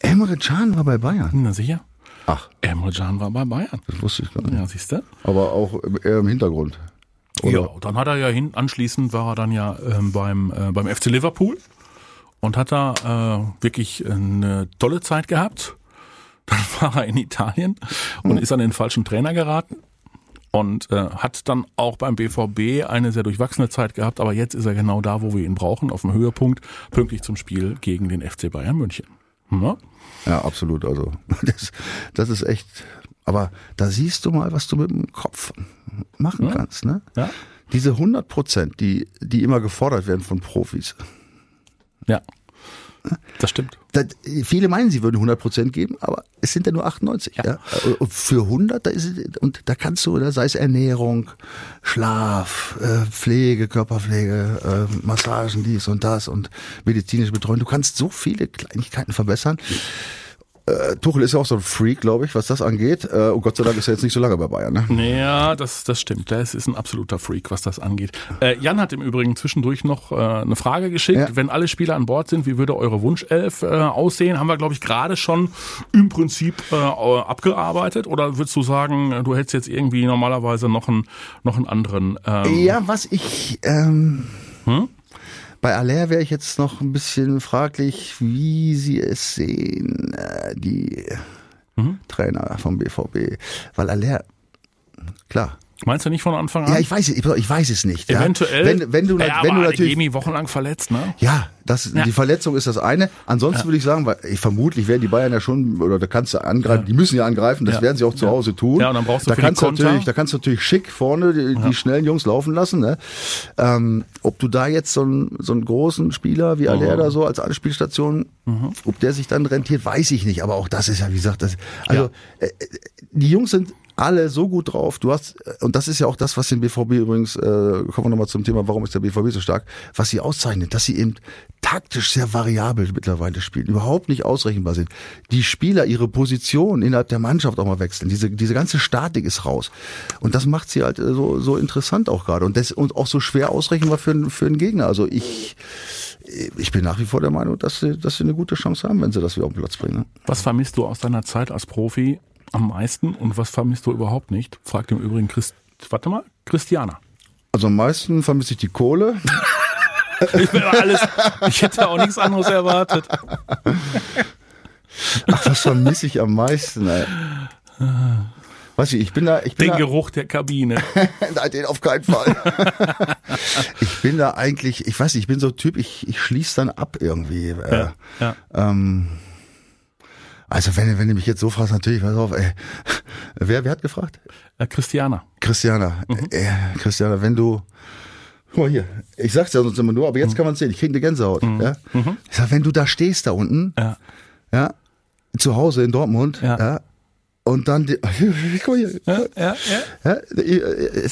C: Emre Can war bei Bayern.
B: Na sicher.
C: Ach,
B: Emre Can war bei Bayern.
C: das wusste ich gar nicht.
B: Ja, siehst du?
C: Aber auch eher im Hintergrund.
B: Ja, dann hat er ja hin, anschließend war er dann ja ähm, beim, äh, beim FC Liverpool und hat da äh, wirklich eine tolle Zeit gehabt. Dann war er in Italien und ist an den falschen Trainer geraten und äh, hat dann auch beim BVB eine sehr durchwachsene Zeit gehabt, aber jetzt ist er genau da, wo wir ihn brauchen, auf dem Höhepunkt, pünktlich zum Spiel gegen den FC Bayern München. Ja?
C: Ja, absolut. Also das, das ist echt. Aber da siehst du mal, was du mit dem Kopf machen kannst. Ne?
B: Ja.
C: Diese 100 Prozent, die, die immer gefordert werden von Profis.
B: ja, das stimmt.
C: Das, viele meinen, sie würden 100 Prozent geben, aber es sind ja nur 98. Ja. Und für 100, da ist es, und da kannst du, da sei es Ernährung, Schlaf, äh, Pflege, Körperpflege, äh, Massagen, dies und das und medizinische Betreuung. Du kannst so viele Kleinigkeiten verbessern. Äh, Tuchel ist ja auch so ein Freak, glaube ich, was das angeht. Äh, und Gott sei Dank ist er jetzt nicht so lange bei Bayern. Ne?
B: Ja, das, das stimmt. Das ist ein absoluter Freak, was das angeht. Äh, Jan hat im Übrigen zwischendurch noch äh, eine Frage geschickt.
C: Ja.
B: Wenn alle Spieler an Bord sind, wie würde eure Wunschelf äh, aussehen? Haben wir, glaube ich, gerade schon im Prinzip äh, abgearbeitet. Oder würdest du sagen, du hättest jetzt irgendwie normalerweise noch einen, noch einen anderen? Ähm,
C: Ja, was ich ähm, bei Aller wäre ich jetzt noch ein bisschen fraglich, wie sie es sehen, äh, die Trainer vom BVB. Weil Aller, klar.
B: Meinst du nicht von Anfang an?
C: Ja, ich weiß, es- ich, ich weiß es nicht. Ja.
B: Eventuell.
C: Wenn, wenn du,
B: ja,
C: wenn du natürlich.
B: Adeyemi wochenlang verletzt, ne?
C: Ja, das,
B: Ja.
C: die Verletzung ist das eine. Ansonsten würde ich sagen, weil ich, vermutlich werden die Bayern ja schon, oder da kannst du angreifen, die müssen ja angreifen, das
B: Ja.
C: werden sie auch zu
B: Ja.
C: Hause tun.
B: Ja, und dann brauchst du
C: da kannst natürlich, Da kannst du natürlich schick vorne die, die schnellen Jungs laufen lassen. Ne? Ähm, ob du da jetzt so einen, so einen großen Spieler wie Aller da so als Anspielstation, ob der sich dann rentiert, weiß ich nicht. Aber auch das ist ja, wie gesagt, das, also äh, die Jungs sind alle so gut drauf. Du hast, und das ist ja auch das, was den BVB übrigens, äh, kommen wir nochmal zum Thema, warum ist der BVB so stark, was sie auszeichnet, dass sie eben taktisch sehr variabel mittlerweile spielen, überhaupt nicht ausrechenbar sind. Die Spieler ihre Position innerhalb der Mannschaft auch mal wechseln. Diese, diese ganze Statik ist raus. Und das macht sie halt äh, so, so interessant auch gerade. Und das, und auch so schwer ausrechenbar für, für einen Gegner. Also ich, ich bin nach wie vor der Meinung, dass sie, dass sie eine gute Chance haben, wenn sie das wieder auf den Platz bringen. ne?
B: Was vermisst du aus deiner Zeit als Profi am meisten und was vermisst du überhaupt nicht? Fragt im Übrigen Christ, warte mal, Christiana.
C: Also am meisten vermisse ich die Kohle.
B: Ich, alles, ich hätte auch nichts anderes erwartet.
C: Ach, was vermisse ich am meisten, ey. Weiß ich, ich bin da, ich bin
B: Den
C: da,
B: Geruch der Kabine.
C: Nein, den auf keinen Fall. ich bin da eigentlich, ich weiß nicht, ich bin so ein Typ, ich, ich schließe dann ab irgendwie. Äh,
B: ja.
C: ähm, also wenn, wenn du mich jetzt so fragst, natürlich, pass auf, ey. Wer, wer hat gefragt?
B: Äh, Christiana.
C: Christiana. Äh, Christiana, wenn du, guck mal hier, ich sag's ja sonst immer nur, aber jetzt kann man sehen, ich kriege eine Gänsehaut. Ja? Ich sag, wenn du da stehst da unten,
B: Ja.
C: ja, zu Hause in Dortmund,
B: Ja.
C: ja, und dann, die, guck mal hier,
B: Ja, ja, ja.
C: ja,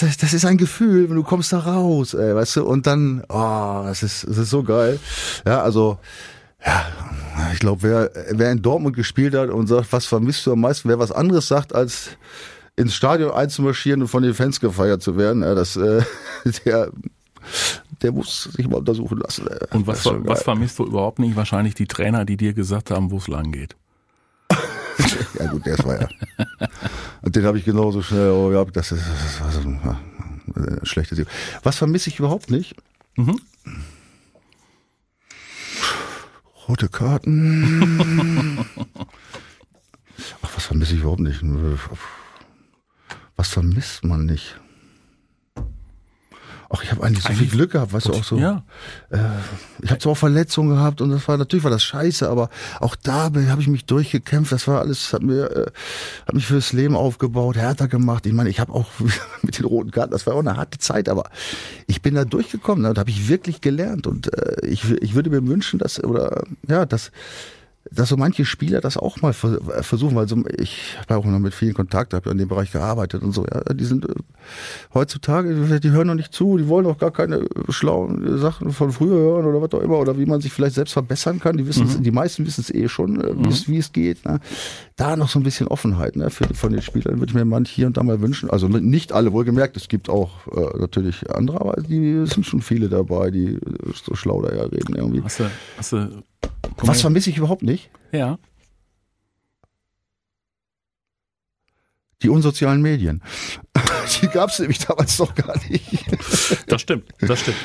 C: das, das ist ein Gefühl, wenn du kommst da raus, ey, weißt du, und dann, oh, das ist, das ist so geil. Ja, also, ja, ich glaube, wer, wer in Dortmund gespielt hat und sagt, was vermisst du am meisten, wer was anderes sagt, als ins Stadion einzumarschieren und von den Fans gefeiert zu werden, ja, das, äh, der, der muss sich mal untersuchen lassen. Ey.
B: Und was, was vermisst du überhaupt nicht? Wahrscheinlich die Trainer, die dir gesagt haben, wo es lang geht.
C: Ja gut, der war ja. Und den habe ich genauso schnell oh, gehabt. Das ist, das war so ein ja, äh, schlechtes. Was vermisse ich überhaupt nicht? Rote Karten. Ach, was vermisse ich überhaupt nicht? Was vermisst man nicht? Ach, ich habe eigentlich so viel Glück gehabt, weißt du, auch so.
B: Ja.
C: Äh, ich habe zwar auch Verletzungen gehabt und das war natürlich war das scheiße, aber auch da habe ich mich durchgekämpft. Das war alles, hat mir, äh, hat mich fürs Leben aufgebaut, härter gemacht. Ich meine, ich habe auch mit den roten Karten, das war auch eine harte Zeit, aber ich bin da durchgekommen. Ne, da habe ich wirklich gelernt und äh, ich, ich würde mir wünschen, dass oder ja, dass dass so manche Spieler das auch mal versuchen, weil so, ich habe auch noch mit vielen Kontakt, habe ja in dem Bereich gearbeitet und so. Ja, die sind äh, heutzutage, die hören noch nicht zu, die wollen auch gar keine schlauen Sachen von früher hören oder was auch immer oder wie man sich vielleicht selbst verbessern kann. Die wissen, mhm. die meisten wissen es eh schon, äh, wie, mhm. es, wie es geht. Ne? Da noch so ein bisschen Offenheit ne? Für, von den Spielern würde ich mir manch hier und da mal wünschen. Also nicht alle, wohlgemerkt, es gibt auch äh, natürlich andere, aber die sind schon viele dabei, die so schlau daher reden irgendwie.
B: Hast du, hast du
C: was vermisse ich überhaupt nicht?
B: Ja.
C: Die unsozialen Medien. Die gab es nämlich damals noch gar nicht.
B: Das stimmt, das stimmt.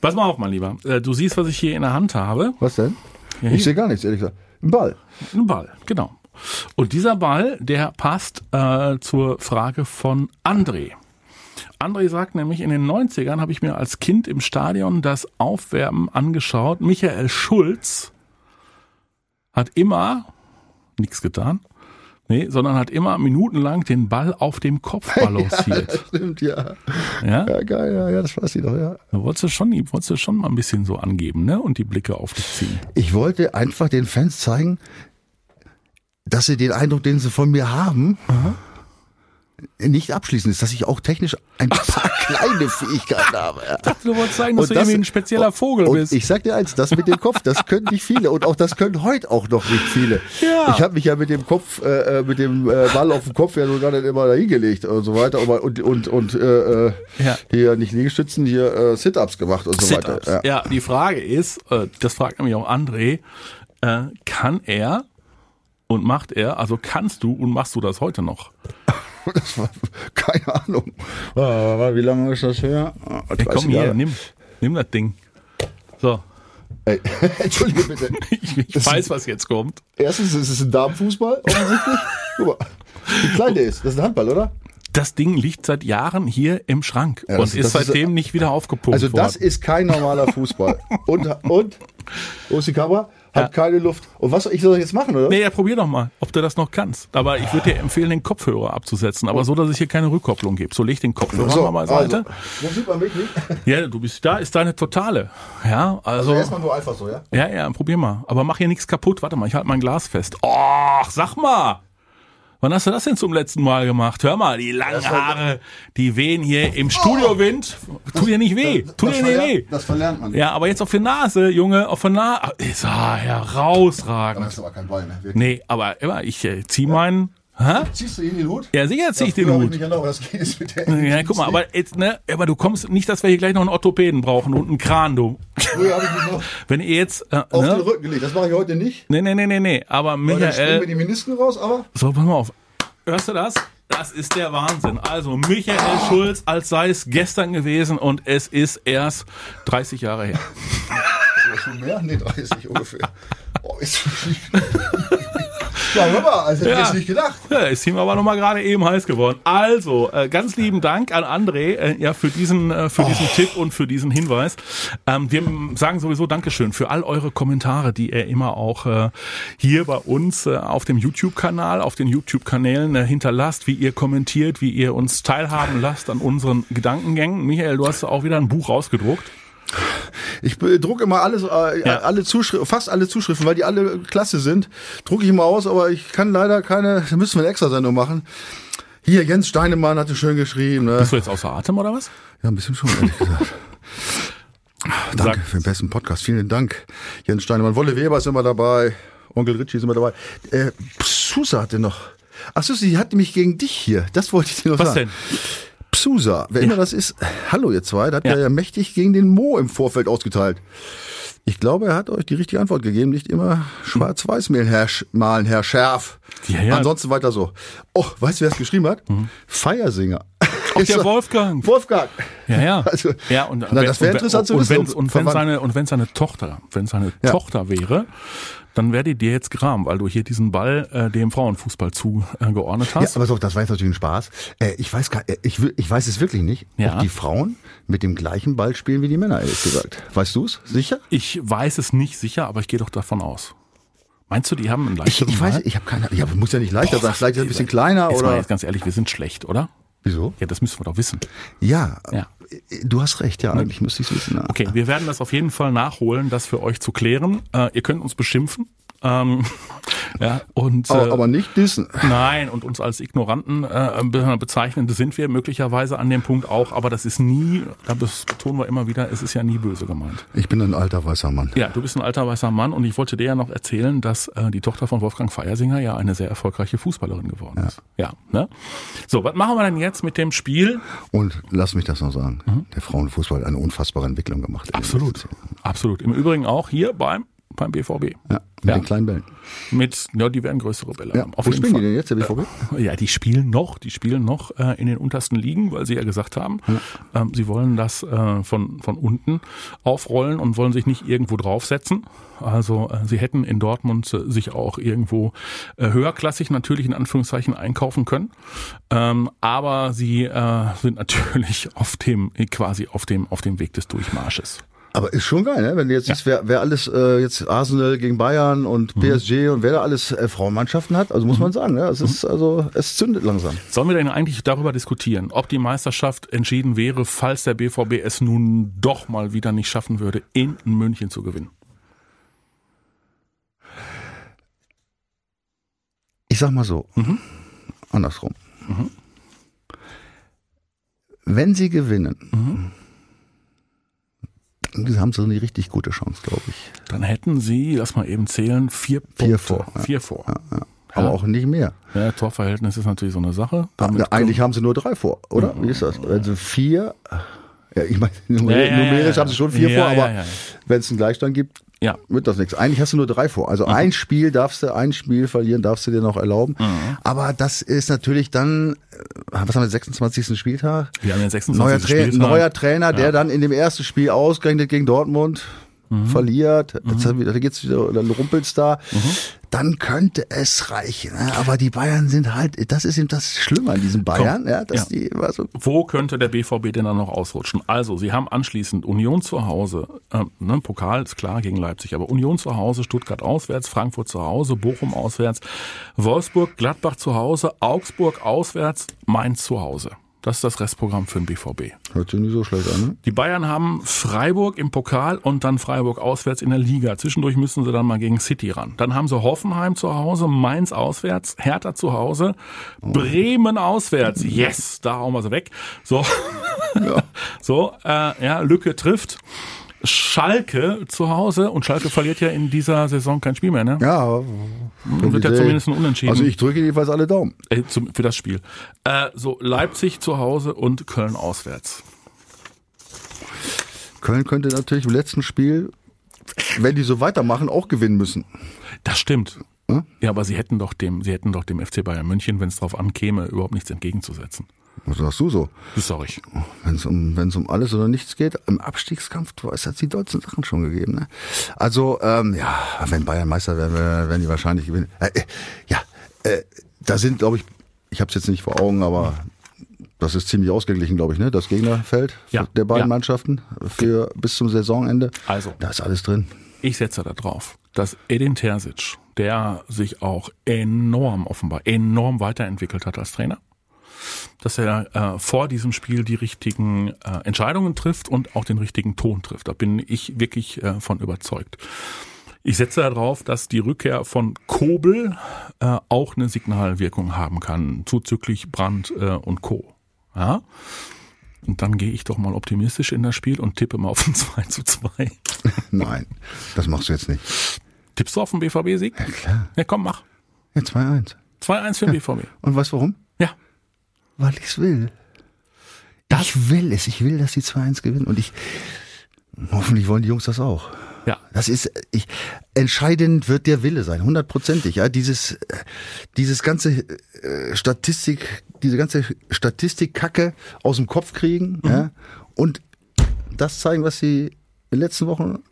B: Pass mal auf, mein Lieber. Äh, du siehst, was ich hier in der Hand habe.
C: Was denn? Ja, ich sehe gar nichts, ehrlich gesagt. Ein Ball.
B: Ein Ball, genau. Und dieser Ball, der passt äh, zur Frage von André. André sagt nämlich, in den 90ern habe ich mir als Kind im Stadion das Aufwärmen angeschaut. Michael Schulz hat immer nichts getan. Nee, sondern hat immer minutenlang den Ball auf dem Kopf balanciert.
C: Ja, stimmt, ja.
B: Ja?
C: ja, geil, ja, ja, das weiß ich doch, ja.
B: Da wolltest du schon, wolltest du schon mal ein bisschen so angeben, ne? Und die Blicke auf dich ziehen.
C: Ich wollte einfach den Fans zeigen, dass sie den Eindruck, den sie von mir haben, Aha nicht abschließend ist, dass ich auch technisch ein paar kleine Fähigkeiten habe.
B: Ich dachte, du wolltest sagen, dass und du das, irgendwie ein spezieller Vogel bist.
C: ich sag dir eins, das mit dem Kopf, das können nicht viele und auch das können heute auch noch nicht viele. Ja. Ich habe mich ja mit dem Kopf, äh, äh, mit dem äh, Ball auf dem Kopf ja sogar nicht immer dahingelegt und so weiter und und und äh, äh, ja. hier nicht Liegestützen, hier äh, Sit-ups gemacht und so weiter.
B: Ja. ja, die Frage ist, das fragt nämlich auch André, kann er und macht er, also kannst du und machst du das heute noch?
C: Das war, keine Ahnung. Wie lange ist das her?
B: Hey, komm hier, nimm, nimm das Ding. So.
C: Ey, Entschuldige bitte.
B: ich, ich weiß, was jetzt kommt.
C: Erstens ist es ein Damenfußball, offensichtlich. Guck mal, wie klein der ist. Das ist ein Handball, oder?
B: Das Ding liegt seit Jahren hier im Schrank ja, und ist seitdem ist, nicht wieder aufgepumpt
C: Also das worden. ist kein normaler Fußball. und, und, wo ist die Kamera? Hat keine Luft. Und was ich soll jetzt machen, oder?
B: Nee, ja, probier doch mal, ob du das noch kannst. Aber ich würde dir empfehlen, den Kopfhörer abzusetzen. Aber so, dass es hier keine Rückkopplung gibt. So leg den Kopfhörer so, mal beiseite. Also,
C: wo sieht man mich nicht?
B: Ja, du bist da, ist deine totale. Ja, also. Also
C: erstmal nur einfach so, ja?
B: Ja, ja, probier mal. Aber mach hier nichts kaputt. Warte mal, ich halte mein Glas fest. Och, sag mal. Wann hast du das denn zum letzten Mal gemacht? Hör mal, die langen Haare, die wehen hier im Studiowind. Tut dir nicht weh. Tut dir nicht weh.
C: Das verlernt man.
B: Ja, aber jetzt auf die Nase, Junge, auf die Nase. Ist ah, herausragend.
C: Das ist aber kein Ball,
B: ne? Nee, aber immer, ich äh, zieh meinen
C: Hä? Ziehst du ihn den Hut?
B: Ja, sicher zieh ich den Hut. ja, guck mal, aber jetzt, ne, aber du kommst nicht, dass wir hier gleich noch einen Orthopäden brauchen und einen Kran, du. Früher habe ich mich noch Wenn ihr jetzt
C: äh, auf ne? den Rücken gelegt, das mache ich heute nicht.
B: Nee, nee, nee, nee, nee, aber Michael
C: Dann wir die Menisken raus, aber
B: So, pass mal auf. Hörst du das? Das ist der Wahnsinn. Also Michael ah. Schulz, als sei es gestern gewesen und es ist erst 30 Jahre her.
C: Schon mehr? Nee, 30 ungefähr. Oh, ist Ja, mal, also hätte ich jetzt nicht gedacht.
B: Ja, ist ihm aber nochmal gerade eben heiß geworden. Also, äh, ganz lieben Dank an André äh, ja, für diesen, äh, für oh. diesen Tipp und für diesen Hinweis. Ähm, wir sagen sowieso Dankeschön für all eure Kommentare, die ihr immer auch äh, hier bei uns äh, auf dem YouTube-Kanal, auf den YouTube-Kanälen äh, hinterlasst, wie ihr kommentiert, wie ihr uns teilhaben lasst an unseren Gedankengängen. Michael, du hast auch wieder ein Buch rausgedruckt.
C: Ich drucke immer alles, äh, ja. alle Zuschriften, fast alle Zuschriften, weil die alle klasse sind, drucke ich immer aus, aber ich kann leider keine, da müssen wir eine extra Sendung machen. Hier, Jens Steinemann hatte schön geschrieben. Ne?
B: Bist du jetzt außer Atem oder was?
C: Ja, ein bisschen schon, ehrlich gesagt. Danke Sag. für den besten Podcast. Vielen Dank, Jens Steinemann. Wolle Weber ist immer dabei. Onkel Ritchie ist immer dabei. Äh, Susa hatte noch. Ach so, sie hatte mich gegen dich hier. Das wollte ich dir noch
B: Was
C: sagen.
B: Was denn?
C: Psusa, wer ja. immer das ist, hallo ihr zwei, da hat ja. er ja mächtig gegen den Mo im Vorfeld ausgeteilt. Ich glaube, er hat euch die richtige Antwort gegeben, nicht immer schwarz-weiß malen, Herr Schärf. Ja, ja. Ansonsten weiter so. Oh, weißt du, wer es geschrieben hat? Mhm. Feiersinger. Ist
B: der Wolfgang.
C: Wolfgang.
B: Ja, ja.
C: Also,
B: ja und,
C: na, das wäre
B: und-
C: interessant zu
B: und,
C: wissen,
B: wenn's,
C: ob
B: und wenn seine und wenn seine Tochter, wenn seine
C: Ja.
B: Tochter wäre, dann wäre die dir jetzt gram, weil du hier diesen Ball äh, dem Frauenfußball zugeordnet
C: Ja,
B: hast.
C: aber doch, das war jetzt natürlich ein Spaß. Äh, ich weiß gar, äh, ich, ich weiß es wirklich nicht,
B: Ja.
C: ob die Frauen mit dem gleichen Ball spielen wie die Männer, ehrlich gesagt. Weißt du es? Sicher?
B: ich weiß es nicht sicher, aber ich gehe doch davon aus. Meinst du, die haben einen
C: Ich,
B: leichteren
C: ich weiß,
B: Ball?
C: ich habe keine Ja, aber muss ja nicht leichter sein. Vielleicht ist ein bisschen kleiner
B: Jetzt mal
C: oder.
B: jetzt ganz ehrlich, wir sind schlecht, oder?
C: Wieso?
B: Ja, das müssen wir doch wissen.
C: Ja,
B: Ja.
C: äh, du hast recht, ja, eigentlich müsste ich es wissen. ja.
B: Okay, wir werden das auf jeden Fall nachholen, das für euch zu klären. Äh, ihr könnt uns beschimpfen. Ähm, ja, und,
C: Aber,
B: äh,
C: aber nicht dissen.
B: Nein, und uns als Ignoranten äh, be- bezeichnen, sind wir möglicherweise an dem Punkt auch, aber das ist nie, das betonen wir immer wieder, es ist ja nie böse gemeint.
C: Ich bin ein alter weißer Mann.
B: Ja, du bist ein alter weißer Mann und ich wollte dir ja noch erzählen, dass äh, die Tochter von Wolfgang Feiersinger ja eine sehr erfolgreiche Fußballerin geworden ist. Ja, ne? So, was machen wir denn jetzt mit dem Spiel?
C: Und lass mich das noch sagen. Der Frauenfußball hat eine unfassbare Entwicklung gemacht.
B: Mhm. Absolut. Absolut. Im Übrigen auch hier beim beim BVB.
C: Ja, mit
B: Ja.
C: den kleinen Bällen.
B: Mit, ja, die werden größere Bälle
C: Ja.
B: haben. Auf
C: Wo spielen
B: Fall.
C: die denn jetzt, der BVB?
B: Ja, die spielen noch, die spielen noch äh, in den untersten Ligen, weil sie ja gesagt haben, ähm, sie wollen das äh, von, von unten aufrollen und wollen sich nicht irgendwo draufsetzen. Also äh, sie hätten in Dortmund äh, sich auch irgendwo äh, höherklassig natürlich in Anführungszeichen einkaufen können. Ähm, aber sie äh, sind natürlich auf dem, quasi auf dem, auf dem Weg des Durchmarsches.
C: Aber ist schon geil, ne? wenn du jetzt siehst, wer, wer alles äh, jetzt Arsenal gegen Bayern und
B: Mhm.
C: PSG und wer da alles äh, Frauenmannschaften hat, also muss man sagen, ne? es ist
B: Mhm.
C: also es zündet langsam.
B: Sollen wir denn eigentlich darüber diskutieren, ob die Meisterschaft entschieden wäre, falls der BVB es nun doch mal wieder nicht schaffen würde, in München zu gewinnen?
C: Ich sag mal so,
B: Mhm.
C: andersrum. Wenn sie gewinnen,
B: Mhm.
C: Haben sie eine richtig gute Chance, glaube ich.
B: Dann hätten sie, lass mal eben zählen, vier Punkte.
C: Vier vor, ja.
B: Vier vor.
C: Aber auch nicht mehr.
B: Ja, Torverhältnis ist natürlich so eine Sache.
C: Ja,
B: Damit
C: eigentlich haben sie nur drei vor, oder? Wie ist das? Sie vier, ja, ich meine, numer
B: Ja, ja, ja,
C: numerisch
B: ja.
C: haben sie schon vier
B: Ja,
C: vor,
B: ja,
C: aber
B: ja, ja.
C: wenn es einen Gleichstand gibt,
B: Ja.
C: wird das nichts. Eigentlich hast du nur drei vor. Also ein Spiel darfst du, ein Spiel verlieren darfst du dir noch erlauben.
B: Mhm.
C: Aber das ist natürlich dann, äh, was haben wir, 26. Spieltag?
B: Wir haben den 26.
C: Neuer, Tra
B: Spieltag.
C: neuer Trainer, der
B: Ja.
C: dann in dem ersten Spiel ausgerechnet gegen Dortmund
B: Mhm.
C: verliert, jetzt, da geht's wieder, dann rumpelt's da,
B: Mhm.
C: Dann könnte es reichen. ne? Aber die Bayern sind halt, das ist eben das Schlimme an diesen Bayern, ja, dass
B: Ja.
C: die, also,
B: Wo könnte der BVB denn dann noch ausrutschen? Also, sie haben anschließend Union zu Hause, ähm, ne, Pokal ist klar gegen Leipzig, aber Union zu Hause, Stuttgart auswärts, Frankfurt zu Hause, Bochum auswärts, Wolfsburg, Gladbach zu Hause, Augsburg auswärts, Mainz zu Hause. Das ist das Restprogramm für den BVB.
C: hört sich nicht so schlecht an, ne?
B: Die Bayern haben Freiburg im Pokal und dann Freiburg auswärts in der Liga. Zwischendurch müssen sie dann mal gegen City ran. Dann haben sie Hoffenheim zu Hause, Mainz auswärts, Hertha zu Hause, Bremen auswärts. Yes, da hauen wir sie weg. So, so, äh, ja, Lücke trifft. Schalke zu Hause und Schalke verliert ja in dieser Saison kein Spiel mehr, ne?
C: Ja, aber
B: Wird ja zumindest ein Unentschieden.
C: Also ich drücke jedenfalls alle Daumen.
B: Äh, zum, für das Spiel. Äh, so, Leipzig zu Hause und Köln auswärts.
C: Köln könnte natürlich im letzten Spiel, wenn die so weitermachen, auch gewinnen müssen.
B: Das stimmt.
C: Hm?
B: Ja, aber sie hätten doch dem, sie hätten doch dem FC Bayern München, wenn es drauf ankäme, überhaupt nichts entgegenzusetzen.
C: Was sagst du so?
B: Das sag ich.
C: Wenn es um, wenn's um alles oder nichts geht, im Abstiegskampf, du weißt, hat die deutschen Sachen schon gegeben. Ne? Also, ähm, ja, wenn Bayern Meister werden, werden die wahrscheinlich gewinnen. Äh, äh, ja, äh, da sind, glaube ich, ich habe es jetzt nicht vor Augen, aber das ist ziemlich ausgeglichen, glaube ich, ne? Das Gegnerfeld
B: Ja,
C: der beiden
B: ja.
C: Mannschaften für bis zum Saisonende.
B: Also.
C: da ist alles drin.
B: Ich setze da drauf, dass Edin Terzic, der sich auch enorm offenbar, enorm weiterentwickelt hat als Trainer, dass er äh, vor diesem Spiel die richtigen äh, Entscheidungen trifft und auch den richtigen Ton trifft. Da bin ich wirklich äh, von überzeugt. Ich setze darauf, dass die Rückkehr von Kobel äh, auch eine Signalwirkung haben kann, zuzüglich Brandt äh, und Co. Ja? Und dann gehe ich doch mal optimistisch in das Spiel und tippe mal auf ein 2 zu 2.
C: Nein, das machst du jetzt nicht.
B: Tippst du auf den BVB-Sieg? Ja,
C: Klar.
B: Ja, komm, mach.
C: Ja, 2-1.
B: 2-1 für den BVB.
C: Und weißt du warum? Weil ich's will. ich will es. Ich will, dass die 2-1 gewinnen. Und ich, hoffentlich wollen die Jungs das auch.
B: Ja.
C: Das ist, ich, entscheidend wird der Wille sein, hundertprozentig. Ja, dieses, dieses ganze äh, Statistik, diese ganze Statistikkacke aus dem Kopf kriegen,
B: Mhm.
C: ja, und das zeigen, was sie in den letzten Wochen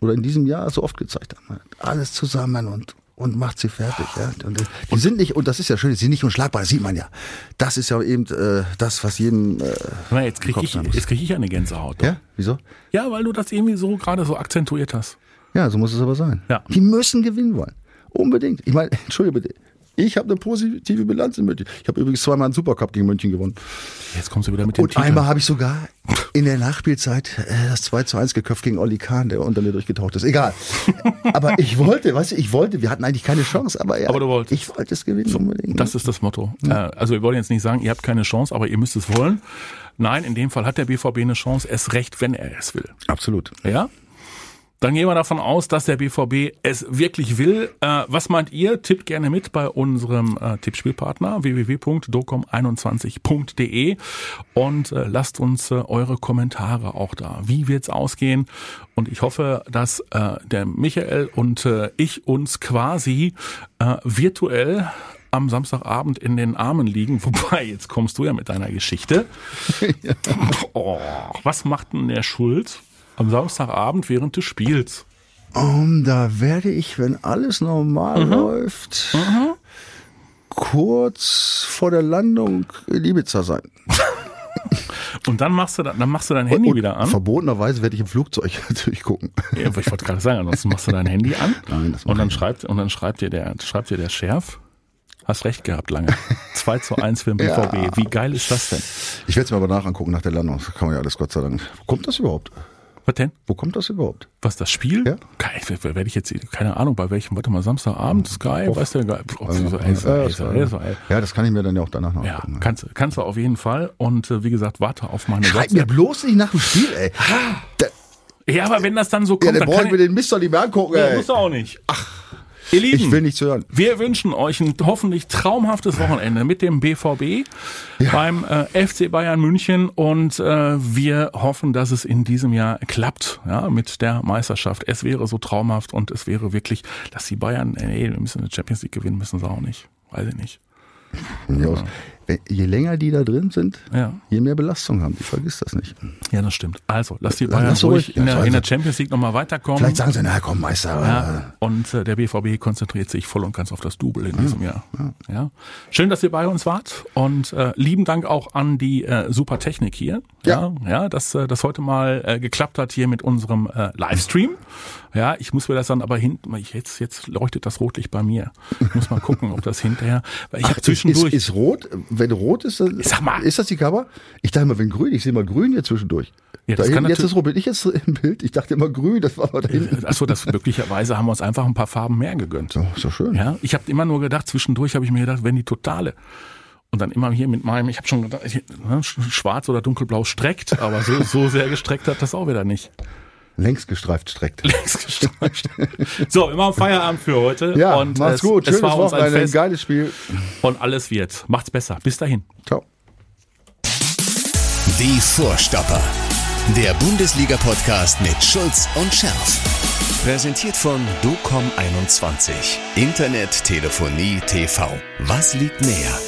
C: oder in diesem Jahr so oft gezeigt haben. Alles zusammen und und macht sie fertig. Ja. Und, äh, die sind nicht, und das ist ja schön, die sind nicht unschlagbar, das sieht man ja. Das ist ja eben äh, das, was jedem. Äh,
B: mal, Jetzt kriege ich, jetzt krieg ich eine Gänsehaut.
C: ja, wieso?
B: ja, weil du das irgendwie so gerade so akzentuiert hast.
C: Ja, so muss es aber sein.
B: Ja.
C: Die müssen gewinnen wollen. Unbedingt. Ich meine, entschuldige bitte. Ich habe eine positive Bilanz in München. Ich habe übrigens zweimal einen Supercup gegen München gewonnen.
B: Jetzt kommst du wieder mit dem
C: Und
B: Titel.
C: einmal habe ich sogar in der Nachspielzeit äh, das 2 zu 1 geköpft gegen Olli Kahn, der unter mir durchgetaucht ist. Egal. aber ich wollte, weißt du, ich wollte, wir hatten eigentlich keine Chance, aber ja,
B: Aber du wolltest.
C: ich wollte es gewinnen unbedingt.
B: Das ist das Motto. Äh, also wir wollen jetzt nicht sagen, ihr habt keine Chance, aber ihr müsst es wollen. Nein, in dem Fall hat der BVB eine Chance, erst recht, wenn er es will.
C: Absolut.
B: Ja? Dann gehen wir davon aus, dass der BVB es wirklich will. Äh, was meint ihr? Tippt gerne mit bei unserem äh, Tippspielpartner www.docom21.de und äh, lasst uns äh, eure Kommentare auch da. Wie wird's ausgehen? Und ich hoffe, dass äh, der Michael und äh, ich uns quasi virtuell am Samstagabend in den Armen liegen. Wobei, jetzt kommst du ja mit deiner Geschichte. oh, was macht denn der Schulz am Samstagabend während des Spiels?
C: Um, da werde ich, wenn alles normal läuft, kurz vor der Landung in Ibiza sein.
B: Und dann machst du, da- dann machst du dein Handy
C: Und
B: wieder an.
C: Verbotenerweise werde ich im Flugzeug natürlich gucken.
B: Ja, ich wollte gerade sagen, ansonsten machst du dein Handy an.
C: Nein, das
B: und dann schreibt, und dann schreibt dir der, schreibt dir der Schärf. Hast recht gehabt, lange. 2 zu 1 für den
C: Ja.
B: BVB. Wie geil ist das denn?
C: Ich werde es mir aber nachher angucken nach der Landung. Das kann man ja alles Gott sei Dank. Wo kommt das überhaupt?
B: Was denn?
C: Wo kommt das überhaupt?
B: Was, das Spiel?
C: Ja.
B: Geil, werde ich jetzt, keine Ahnung, bei welchem, warte mal, Samstagabend, Sky, weiß der geil.
C: Ja, das ja, kann ich mir dann ja auch danach noch
B: Ja,
C: angucken.
B: kannst, kannst du auf jeden Fall. Und äh, wie gesagt, warte auf meine
C: Schreib mir
B: WhatsApp.
C: bloß nicht nach dem Spiel, ey. Da,
B: Ja, aber wenn das dann so
C: ja,
B: kommt,
C: dann
B: dann
C: brauche ich mir den Mist doch nicht mehr angucken,
B: Ja,
C: ey.
B: musst du auch nicht. Ach, ihr Lieben,
C: Ich will nichts hören.
B: wir wünschen euch ein hoffentlich traumhaftes Wochenende mit dem BVB beim äh, FC Bayern München und äh, wir hoffen, dass es in diesem Jahr klappt ja, mit der Meisterschaft. Es wäre so traumhaft und es wäre wirklich, dass die Bayern, nee, wir müssen eine Champions League gewinnen, müssen sie auch nicht. Weiß ich nicht.
C: Wenn- Je länger die da drin sind,
B: Ja.
C: je mehr Belastung haben die. Vergiss das nicht.
B: Ja, das stimmt. Also, lass die
C: Lass
B: Bayern
C: sie
B: ruhig
C: ruhig.
B: in
C: Ja,
B: der, in der Champions League nochmal weiterkommen.
C: Vielleicht sagen sie, na komm, Meister.
B: Ja, und äh, der BVB konzentriert sich voll und ganz auf das Double in diesem Jahr. Ja. Schön, dass ihr bei uns wart und äh, lieben Dank auch an die äh, super Technik hier. Ja, ja, dass äh, das heute mal äh, geklappt hat hier mit unserem äh, Livestream. Ja, ich muss mir das dann aber hinten, ich jetzt jetzt leuchtet das Rotlicht bei mir. Ich muss mal gucken, ob das hinterher, weil ich habe zwischendurch
C: Ist, ist rot, wenn rot ist, dann,
B: Sag mal.
C: ist das die Cover? Ich dachte immer, wenn grün, ich sehe mal grün hier zwischendurch.
B: Ja,
C: da
B: das kann
C: hinten, jetzt ist rot, bin ich jetzt im Bild? Ich dachte immer grün, das war mal da hinten.
B: Achso, das möglicherweise haben wir uns einfach ein paar Farben mehr gegönnt.
C: So, ist doch schön.
B: Ja, ich habe immer nur gedacht, zwischendurch habe ich mir gedacht, wenn die totale und dann immer hier mit meinem, ich habe schon gedacht, ne, sch- schwarz oder dunkelblau streckt, aber so, so sehr gestreckt hat das auch wieder nicht.
C: Längs gestreift streckt.
B: Längst gestreckt. So, wir machen Feierabend für heute.
C: Ja,
B: und
C: macht's
B: es,
C: gut.
B: Es
C: Schönes
B: war uns ein
C: Wochenende, ein geiles Spiel.
B: und alles wird. Macht's besser. Bis dahin.
C: Ciao.
A: Die Vorstopper. Der Bundesliga-Podcast mit Schulz und Scherf. Präsentiert von DOCOM21. Internet, Telefonie, TV. Was liegt näher?